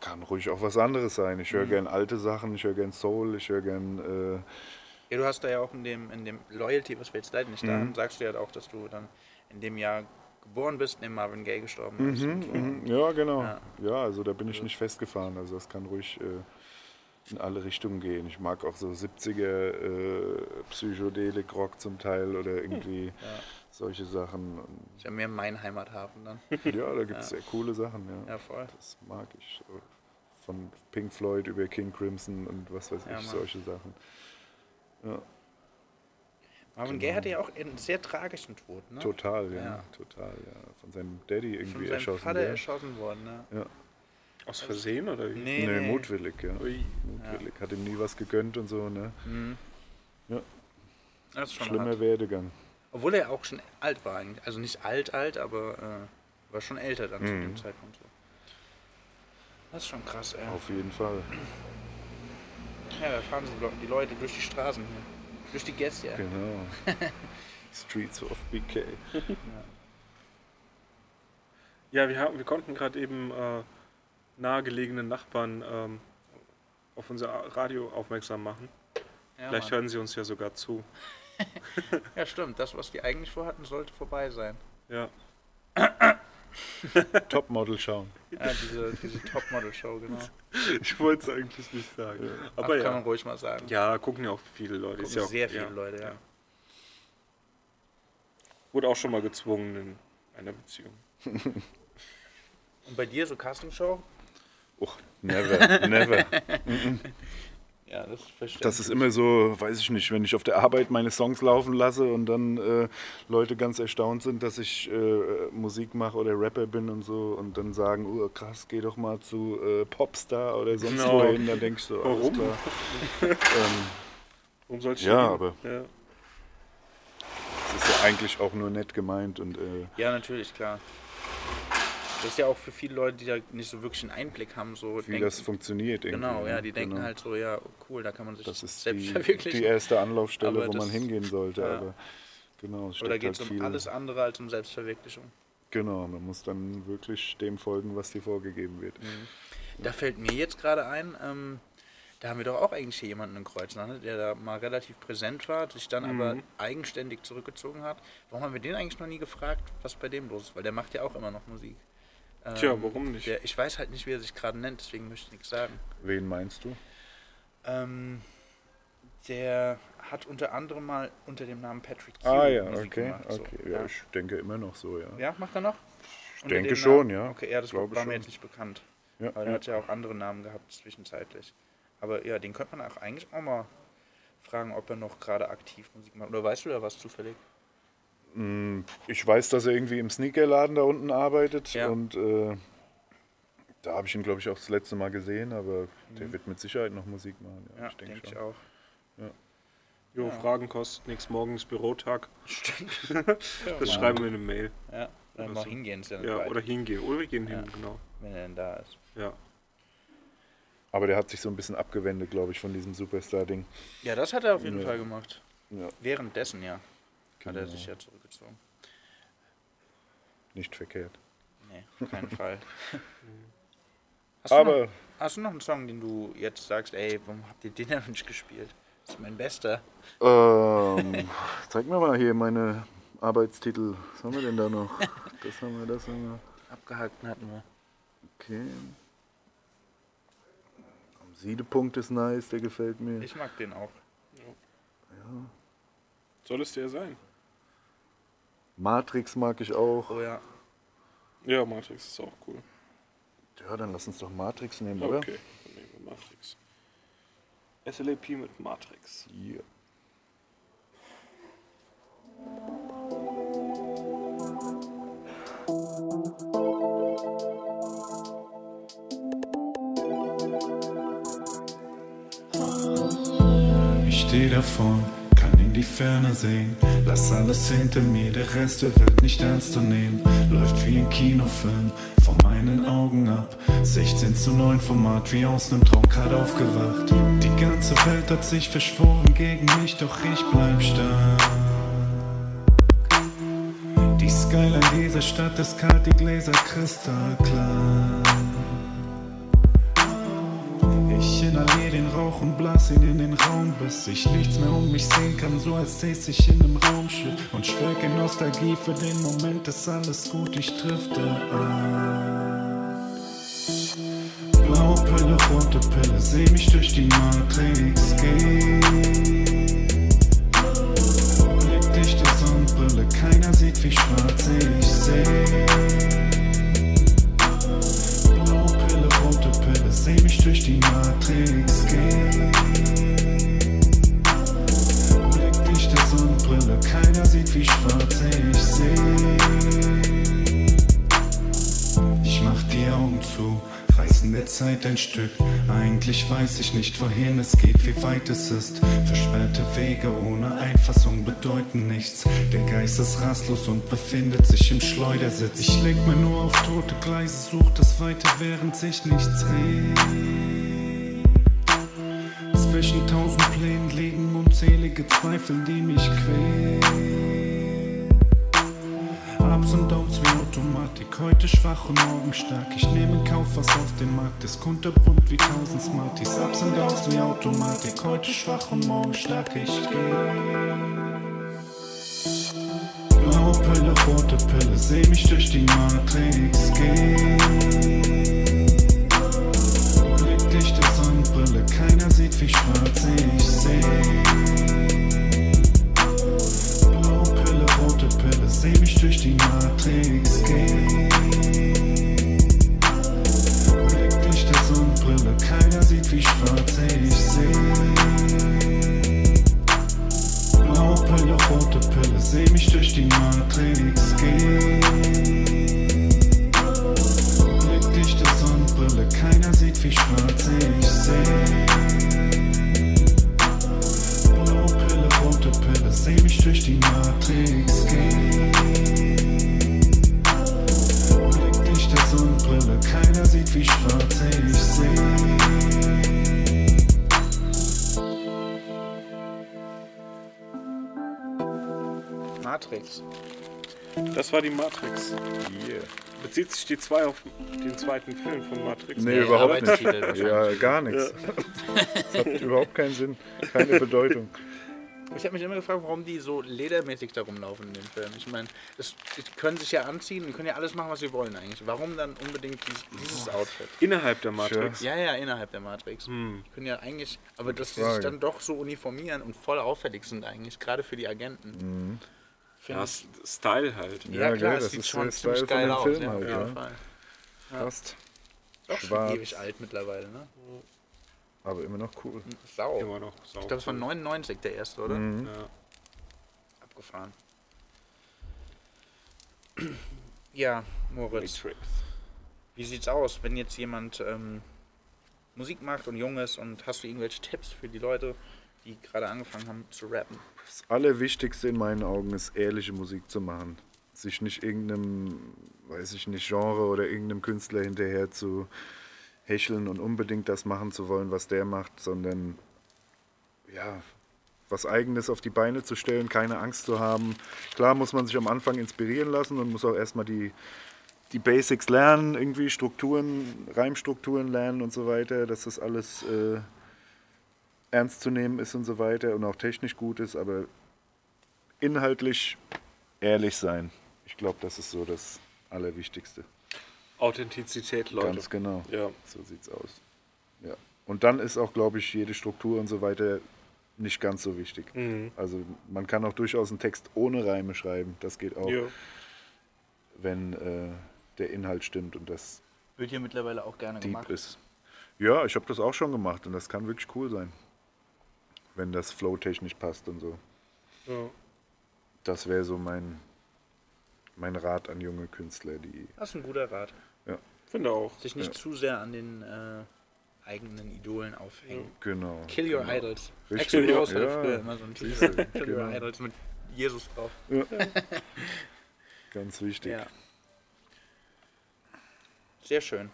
kann ruhig auch was anderes sein. Ich höre Mhm. gern alte Sachen, ich höre gern Soul, ich höre gern äh, Ja, du hast da ja auch in dem, in dem Loyalty, was wir jetzt leider nicht da Mhm. haben, sagst du ja auch, dass du dann in dem Jahr geboren bist, in dem Marvin Gaye gestorben ist. Mhm, so. mhm. Ja, genau. Ja. Ja. also da bin ich nicht festgefahren. Also das kann ruhig äh, in alle Richtungen gehen. Ich mag auch so 70er äh, Psychedelik-Rock zum Teil oder irgendwie Ja. solche Sachen. Ist ja mehr mein Heimathafen dann. ja, da gibt es Ja. sehr coole Sachen. Ja. Ja, voll. Das mag ich. So Von Pink Floyd über King Crimson und was weiß Ja, ich, Mann. solche Sachen. Ja, Marvin Genau. Gaye hatte ja auch einen sehr tragischen Tod, ne? total, ja, Ja. total, ja. Von seinem Daddy Von irgendwie seinem erschossen. Vater erschossen worden, ne? Ja. Aus Versehen oder wie? Nee, Nee, nee. mutwillig, ja. Ui. Mutwillig. Hat ihm nie was gegönnt und so, ne? Mhm. Ja. Das ist schon Schlimmer hart. Werdegang. Obwohl er auch schon alt war eigentlich. Also nicht alt, alt, aber äh, war schon älter dann zu Mhm. dem Zeitpunkt. So. Das ist schon krass, ey. Auf jeden Fall. Ja, da fahren sie die Leute durch die Straßen hier. Durch die Gäste, ja. Genau. Streets of BK. Ja, wir, haben, wir konnten gerade eben äh, nahegelegene Nachbarn ähm, auf unser Radio aufmerksam machen. Ja, Vielleicht Mann. hören sie uns ja sogar zu. Ja, stimmt. Das, was die eigentlich vorhatten, sollte vorbei sein. Ja. Topmodel schauen. Ja, diese, diese Topmodel-Show, genau. Ich wollte es eigentlich nicht sagen. Ach, Aber kann ja. man ruhig mal sagen. Ja, gucken ja auch viele Leute. Gucken ja auch, sehr viele Leute, ja. Wurde auch schon mal gezwungen in einer Beziehung. Und bei dir so Castingshow? Och, never, never. Ja, das verstehe Das ist immer so, weiß ich nicht, wenn ich auf der Arbeit meine Songs laufen lasse und dann äh, Leute ganz erstaunt sind, dass ich äh, Musik mache oder Rapper bin und so und dann sagen, oh krass, geh doch mal zu äh, Popstar oder sonst No. wohin, dann denkst du, alles Warum? klar. ähm, Warum soll ich Ja, hin? aber- Ja. das ist ja eigentlich auch nur nett gemeint und äh, Ja, natürlich, klar. Das ist ja auch für viele Leute, die da nicht so wirklich einen Einblick haben, so wie denken, das funktioniert irgendwie. Genau, ja, ne? die denken Genau. halt so, ja, cool, da kann man sich Das ist selbst die, verwirklichen. die erste Anlaufstelle, Aber wo man hingehen sollte. ja. Aber genau, es Aber steckt geht es halt um viel. alles andere als um Selbstverwirklichung. Genau, man muss dann wirklich dem folgen, was dir vorgegeben wird. Da fällt mir jetzt gerade ein, ähm, da haben wir doch auch eigentlich hier jemanden in Kreuzland, ne, der da mal relativ präsent war, sich dann aber Mhm. eigenständig zurückgezogen hat. Warum haben wir den eigentlich noch nie gefragt, was bei dem los ist? Weil der macht ja auch immer noch Musik. Ähm, Tja, warum nicht? Der, ich weiß halt nicht, wie er sich gerade nennt, deswegen möchte ich nichts sagen. Wen meinst du? Ähm, der hat unter anderem mal unter dem Namen Patrick Q Ah ja, Musik okay, gemacht. so. okay. Ja, ich denke immer noch so, ja. Ja, macht er noch? Ich Unter denke schon, Namen? ja. Okay, ja, das war, Glaube war mir jetzt nicht bekannt. Ja, Aber er ja. hat ja auch andere Namen gehabt zwischenzeitlich. Aber ja, den könnte man auch eigentlich auch mal fragen, ob er noch gerade aktiv Musik macht. Oder weißt du da was zufällig? Mm, Ich weiß, dass er irgendwie im Sneakerladen da unten arbeitet Ja. und äh, da habe ich ihn, glaube ich, auch das letzte Mal gesehen, aber der Mhm. wird mit Sicherheit noch Musik machen. Ja, Ja, ich denke denke ich auch. Ja. Jo, Ja. Fragen kostet nichts. Morgen ist Bürotag. Stimmt. das Ja, schreiben wir in eine Mail. Ja, dann Oder mal so. hingehen, ist ja oder hingehen. Oder wir gehen hin, genau. Wenn er denn da ist. Ja. Aber der hat sich so ein bisschen abgewendet, glaube ich, von diesem Superstar-Ding. Ja, das hat er auf jeden Ja. Fall gemacht. Ja, Währenddessen, ja. Hat er Genau. sich ja zurückgezogen. nicht verkehrt. Nee, auf keinen Fall. Hast Aber- du noch, hast du noch einen Song, den du jetzt sagst, ey, warum habt ihr den denn nicht gespielt? Das ist mein bester. Ähm, zeig mir mal hier meine Arbeitstitel. Was haben wir denn da noch? Das haben wir, das haben wir. Abgehakt hatten wir. Okay. Am Siedepunkt ist nice, der gefällt mir. Ich mag den auch. Ja. Soll es der sein? Matrix mag ich auch. Oh ja. Ja, Matrix ist auch cool. Ja, dann lass uns doch Matrix nehmen, oder? Okay, dann nehmen wir Matrix. SLAP mit Matrix. Ja. Ich steh davor, kann die Ferne sehen. Lass alles hinter mir, der Rest der Welt nicht ernst zu nehmen. Läuft wie ein Kinofilm vor meinen Augen ab. 16 zu 9 Format, wie aus nem Traum grad aufgewacht. Die ganze Welt hat sich verschworen gegen mich, doch ich bleib stark. Die Skyline dieser Stadt ist kalt, die Gläser kristallklar. Rauch und blas ihn in den Raum, bis ich nichts mehr um mich sehen kann, so als säß ich in einem Raumschiff und schwelge in Nostalgie für den Moment, ist alles gut, ich drifte ab. Blaue Pille, rote Pille, seh mich durch die Matrix gehen. Blickdichte Sonnenbrille, keiner sieht, wie schwarz ich seh. Blaue Pille, rote Pille, seh mich durch die Matrix Stück. Eigentlich weiß ich nicht, wohin es geht, wie weit es ist. Versperrte Wege ohne Einfassung bedeuten nichts. Der Geist ist rastlos und befindet sich im Schleudersitz. Ich leg mir nur auf tote Gleise, such das Weite, während sich nichts dreht. Zwischen tausend Plänen liegen unzählige Zweifel, die mich quälen. Ups und Downs wie Automatik, heute schwach und morgen stark. Ich nehme Kauf, was auf dem Markt ist, kunterbunt wie tausend Smarties. Ups und Downs wie Automatik, heute schwach und morgen stark. Ich gehe. Blaue Pille, rote Pille, seh mich durch die Matrix gehen. Bezieht sich die zwei auf den zweiten Film von Matrix? Nee, Nee, überhaupt nicht. Ja, gar nichts. Das hat überhaupt keinen Sinn, keine Bedeutung. Ich habe mich immer gefragt, warum die so ledermäßig da rumlaufen in dem Film. Ich meine, das- die können sich ja anziehen, die können ja alles machen, was sie wollen eigentlich. Warum dann unbedingt dies, dieses Outfit? Innerhalb der Matrix. Ja, ja, innerhalb der Matrix. Hm. Die können ja eigentlich, aber dass sie sich dann doch so uniformieren und voll auffällig sind eigentlich, gerade für die Agenten. Find Ja, ich- Style halt. ja, Ja, klar, es das sieht ist schon ziemlich geil aus. Film ja, halt, auf ja. jeden Fall. Passt. Doch schon Schwarz. ewig alt mittlerweile, ne? Aber immer noch cool. Sau. Immer noch sau. Ich glaube, es war 99 der erste, oder? Mhm. Ja. Abgefahren. Ja, Moritz, Matrix. wie sieht's aus, wenn jetzt jemand ähm, Musik macht und jung ist und hast du irgendwelche Tipps für die Leute, die gerade angefangen haben zu rappen? Das Allerwichtigste in meinen Augen ist, ehrliche Musik zu machen. Sich nicht irgendeinem, weiß ich nicht, Genre oder irgendeinem Künstler hinterher zu hecheln und unbedingt das machen zu wollen, was der macht, sondern ja, was Eigenes auf die Beine zu stellen, keine Angst zu haben. Klar muss man sich am Anfang inspirieren lassen und muss auch erstmal die, die Basics lernen, irgendwie Strukturen, Reimstrukturen lernen und so weiter, dass das alles äh, ernst zu nehmen ist und so weiter und auch technisch gut ist, aber inhaltlich ehrlich sein. Ich glaube, das ist so das Allerwichtigste. Authentizität, Leute. Ganz genau. Ja. So sieht's aus. Ja. Und dann ist auch, glaube ich, jede Struktur und so weiter nicht ganz so wichtig. Mhm. Also man kann auch durchaus einen Text ohne Reime schreiben. Das geht auch, Ja. wenn äh, der Inhalt stimmt und das Wird hier mittlerweile auch gerne deep gemacht. ist. Ja, ich habe das auch schon gemacht und das kann wirklich cool sein. Wenn das flow-technisch passt und so. Ja. Das wäre so mein, mein Rat an junge Künstler, die. Das ist ein guter Rat. Finde auch. Sich nicht Ja. zu sehr an den äh, eigenen Idolen aufhängen. Genau. Kill Your genau. Idols. Richtig, Rose hatte ja. früher immer so ein Kill Your genau. Idols mit Jesus drauf. Ja. Ganz wichtig. Ja. Sehr schön.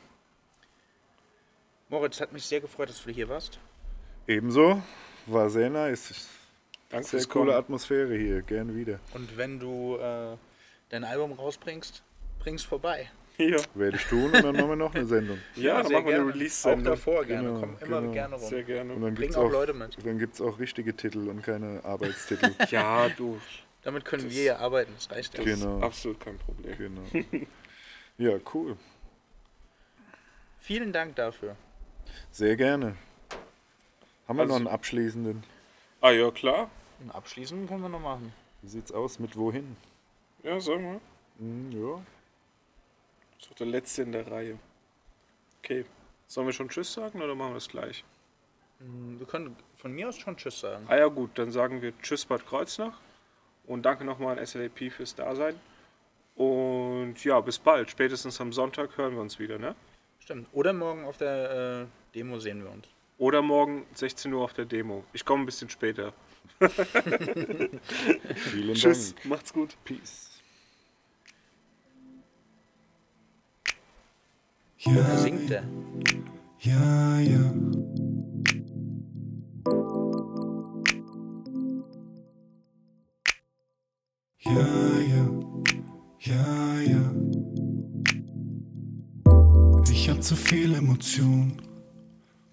Moritz, hat mich sehr gefreut, dass du hier warst. Ebenso. War sehr nice. Danke Sehr fürs coole Kommen. Atmosphäre hier. Gern wieder. Und wenn du äh, dein Album rausbringst, bring's vorbei. Ja, Werde ich tun und dann machen wir noch eine Sendung. ja dann sehr machen wir eine gerne. Auch Release-Sendung. davor gerne. Genau, Komm immer genau. gerne rum. Sehr gerne. Und dann Bring auch auch, Leute mit. dann gibt's auch richtige Titel und keine Arbeitstitel. Ja, du. Damit können wir ja arbeiten. Das reicht ja. Genau. Absolut kein Problem. genau. Ja, cool. Vielen Dank dafür. Sehr gerne. Haben wir Also- noch einen abschließenden? Ah ja, klar. Und abschließend können wir noch machen. Wie sieht's aus mit wohin? Ja, sag mal. Hm, ja. Das ist doch der letzte in der Reihe. Okay. Sollen wir schon Tschüss sagen oder machen wir das gleich? Wir können von mir aus schon Tschüss sagen. Ah ja gut, dann sagen wir Tschüss Bad Kreuznach und danke nochmal an SLAP fürs Dasein. Und ja, bis bald. Spätestens am Sonntag hören wir uns wieder, ne? Stimmt. Oder morgen auf der äh, Demo sehen wir uns. Oder morgen 16 Uhr auf der Demo. Ich komme ein bisschen später. Vielen Tschüss, Dank. macht's gut. Peace. Ja, singt er. Ja, ja. Ja, ja, ja, ja. Ich hab zu viel Emotionen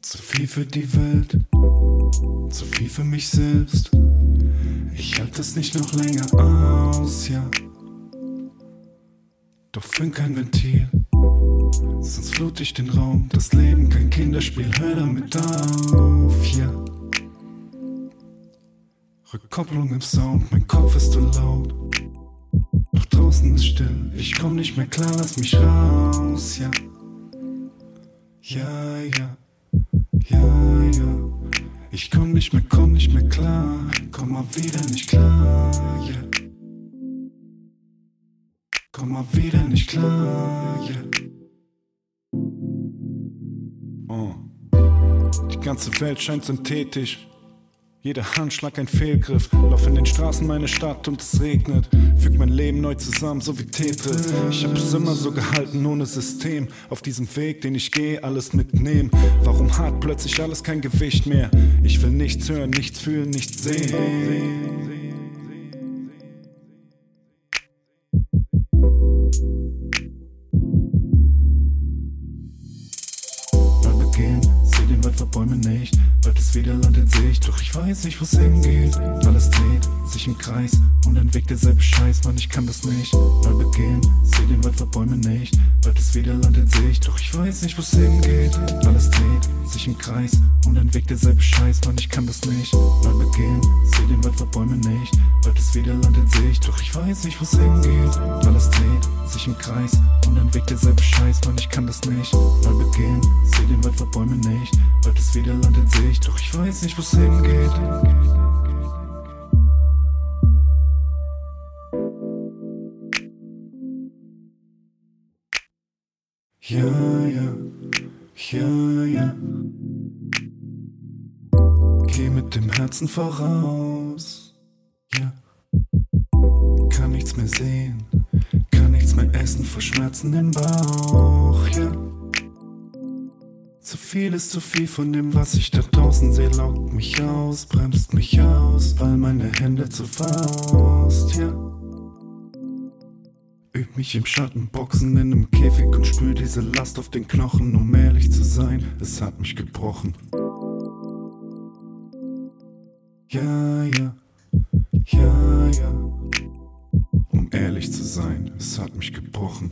zu viel für die Welt, zu viel für mich selbst. Ich halte es nicht noch länger aus, ja. Doch find kein Ventil, sonst flut ich den Raum. Das Leben kein Kinderspiel, hör damit auf, ja. Rückkopplung im Sound, mein Kopf ist zu laut. Doch draußen ist still, ich komm nicht mehr klar, lass mich raus, ja. Ja, ja, ja, ja. Ich komm nicht mehr, komm nicht mehr klar, komm mal wieder nicht klar, ja. Komm mal wieder nicht klar, ja. Oh. Die ganze Welt scheint synthetisch. Jeder Handschlag ein Fehlgriff. Lauf in den Straßen meiner Stadt und es regnet. Füg mein Leben neu zusammen, so wie Tetris. Ich hab es immer so gehalten, ohne System. Auf diesem Weg, den ich gehe, alles mitnehmen. Warum hat plötzlich alles kein Gewicht mehr? Ich will nichts hören, nichts fühlen, nichts sehen. Sicht, doch ich weiß nicht, wo's hingeht. Alles dreht sich im Kreis und dann wirkt derselbe Scheiß, Mann, ich kann das nicht. Neu begehen, seh den Wald vor Bäumen nicht. Bald ist wieder Land in Sicht, doch ich weiß nicht, wo's hingeht. Alles dreht sich im Kreis und dann wirkt derselbe Scheiß, Mann, ich kann das nicht. Neu begehen, seh den Wald vor Bäumen nicht. Bald ist wieder Land in Sicht, doch ich weiß nicht, wo's hingeht. Alles dreht sich im Kreis und dann wirkt derselbe Scheiß, Mann, ich kann das nicht. Neu begehen, seh den Wald vor Bäumen nicht. Bald ist wieder Land in Sicht, doch ich weiß nicht, wo's hingeht. Ja, ja, ja, ja. Geh mit dem Herzen voraus. Ja. Kann nichts mehr sehen, kann nichts mehr essen vor Schmerzen im Bauch. Ja. Zu viel ist zu viel von dem, was ich da draußen sehe, laugt mich aus, bremst mich aus, weil meine Hände zur Faust, ja. Üb mich im Schatten, boxen in einem Käfig und spür diese Last auf den Knochen, um ehrlich zu sein, es hat mich gebrochen. Ja, ja, ja, ja. Um ehrlich zu sein, es hat mich gebrochen.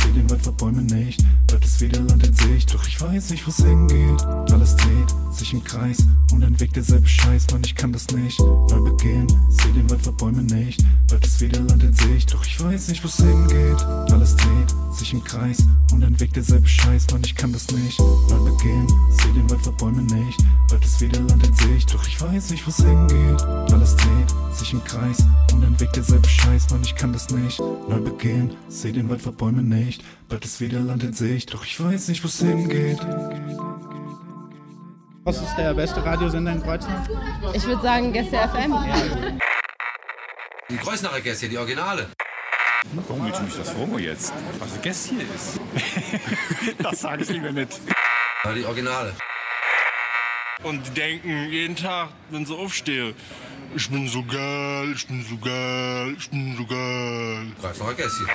den Wald vor Bäumen nicht. Bald ist wieder Land in Sicht, doch ich weiß nicht, wo's hingeht. Alles dreht sich im Kreis und dann wirkt derselbe Scheiß, Mann, ich kann das nicht. Neu begehen, seh den Wald vor Bäumen nicht. Bald ist wieder Land in Sicht, doch ich weiß nicht, wo's hingeht. Alles dreht sich im Kreis und dann wirkt derselbe Scheiß, Mann, ich kann das nicht. Neu begehen, seh den Wald vor Bäumen nicht. Bald ist wieder Land in Sicht, doch ich weiß nicht, wo's hingeht. Alles dreht sich im Kreis und dann wirkt derselbe Scheiß, Mann, ich kann das nicht. Neu begehen, seh den Wald vor Bäumen nicht. Bald ist wieder Land in Sicht, doch ich weiß nicht, wo's hingeht. Was ist der beste Radiosender in Kreuznach? Ich würde sagen Gäste FM. Die Kreuznacher Gäste, die Originale. Warum willst du mich das fragen jetzt? Was ein Gäst hier ist? das sage ich lieber nicht. Die Originale. Und die denken jeden Tag, wenn sie aufstehen, ich bin so geil, ich bin so geil, ich bin so geil. Kreuznacher Gäste.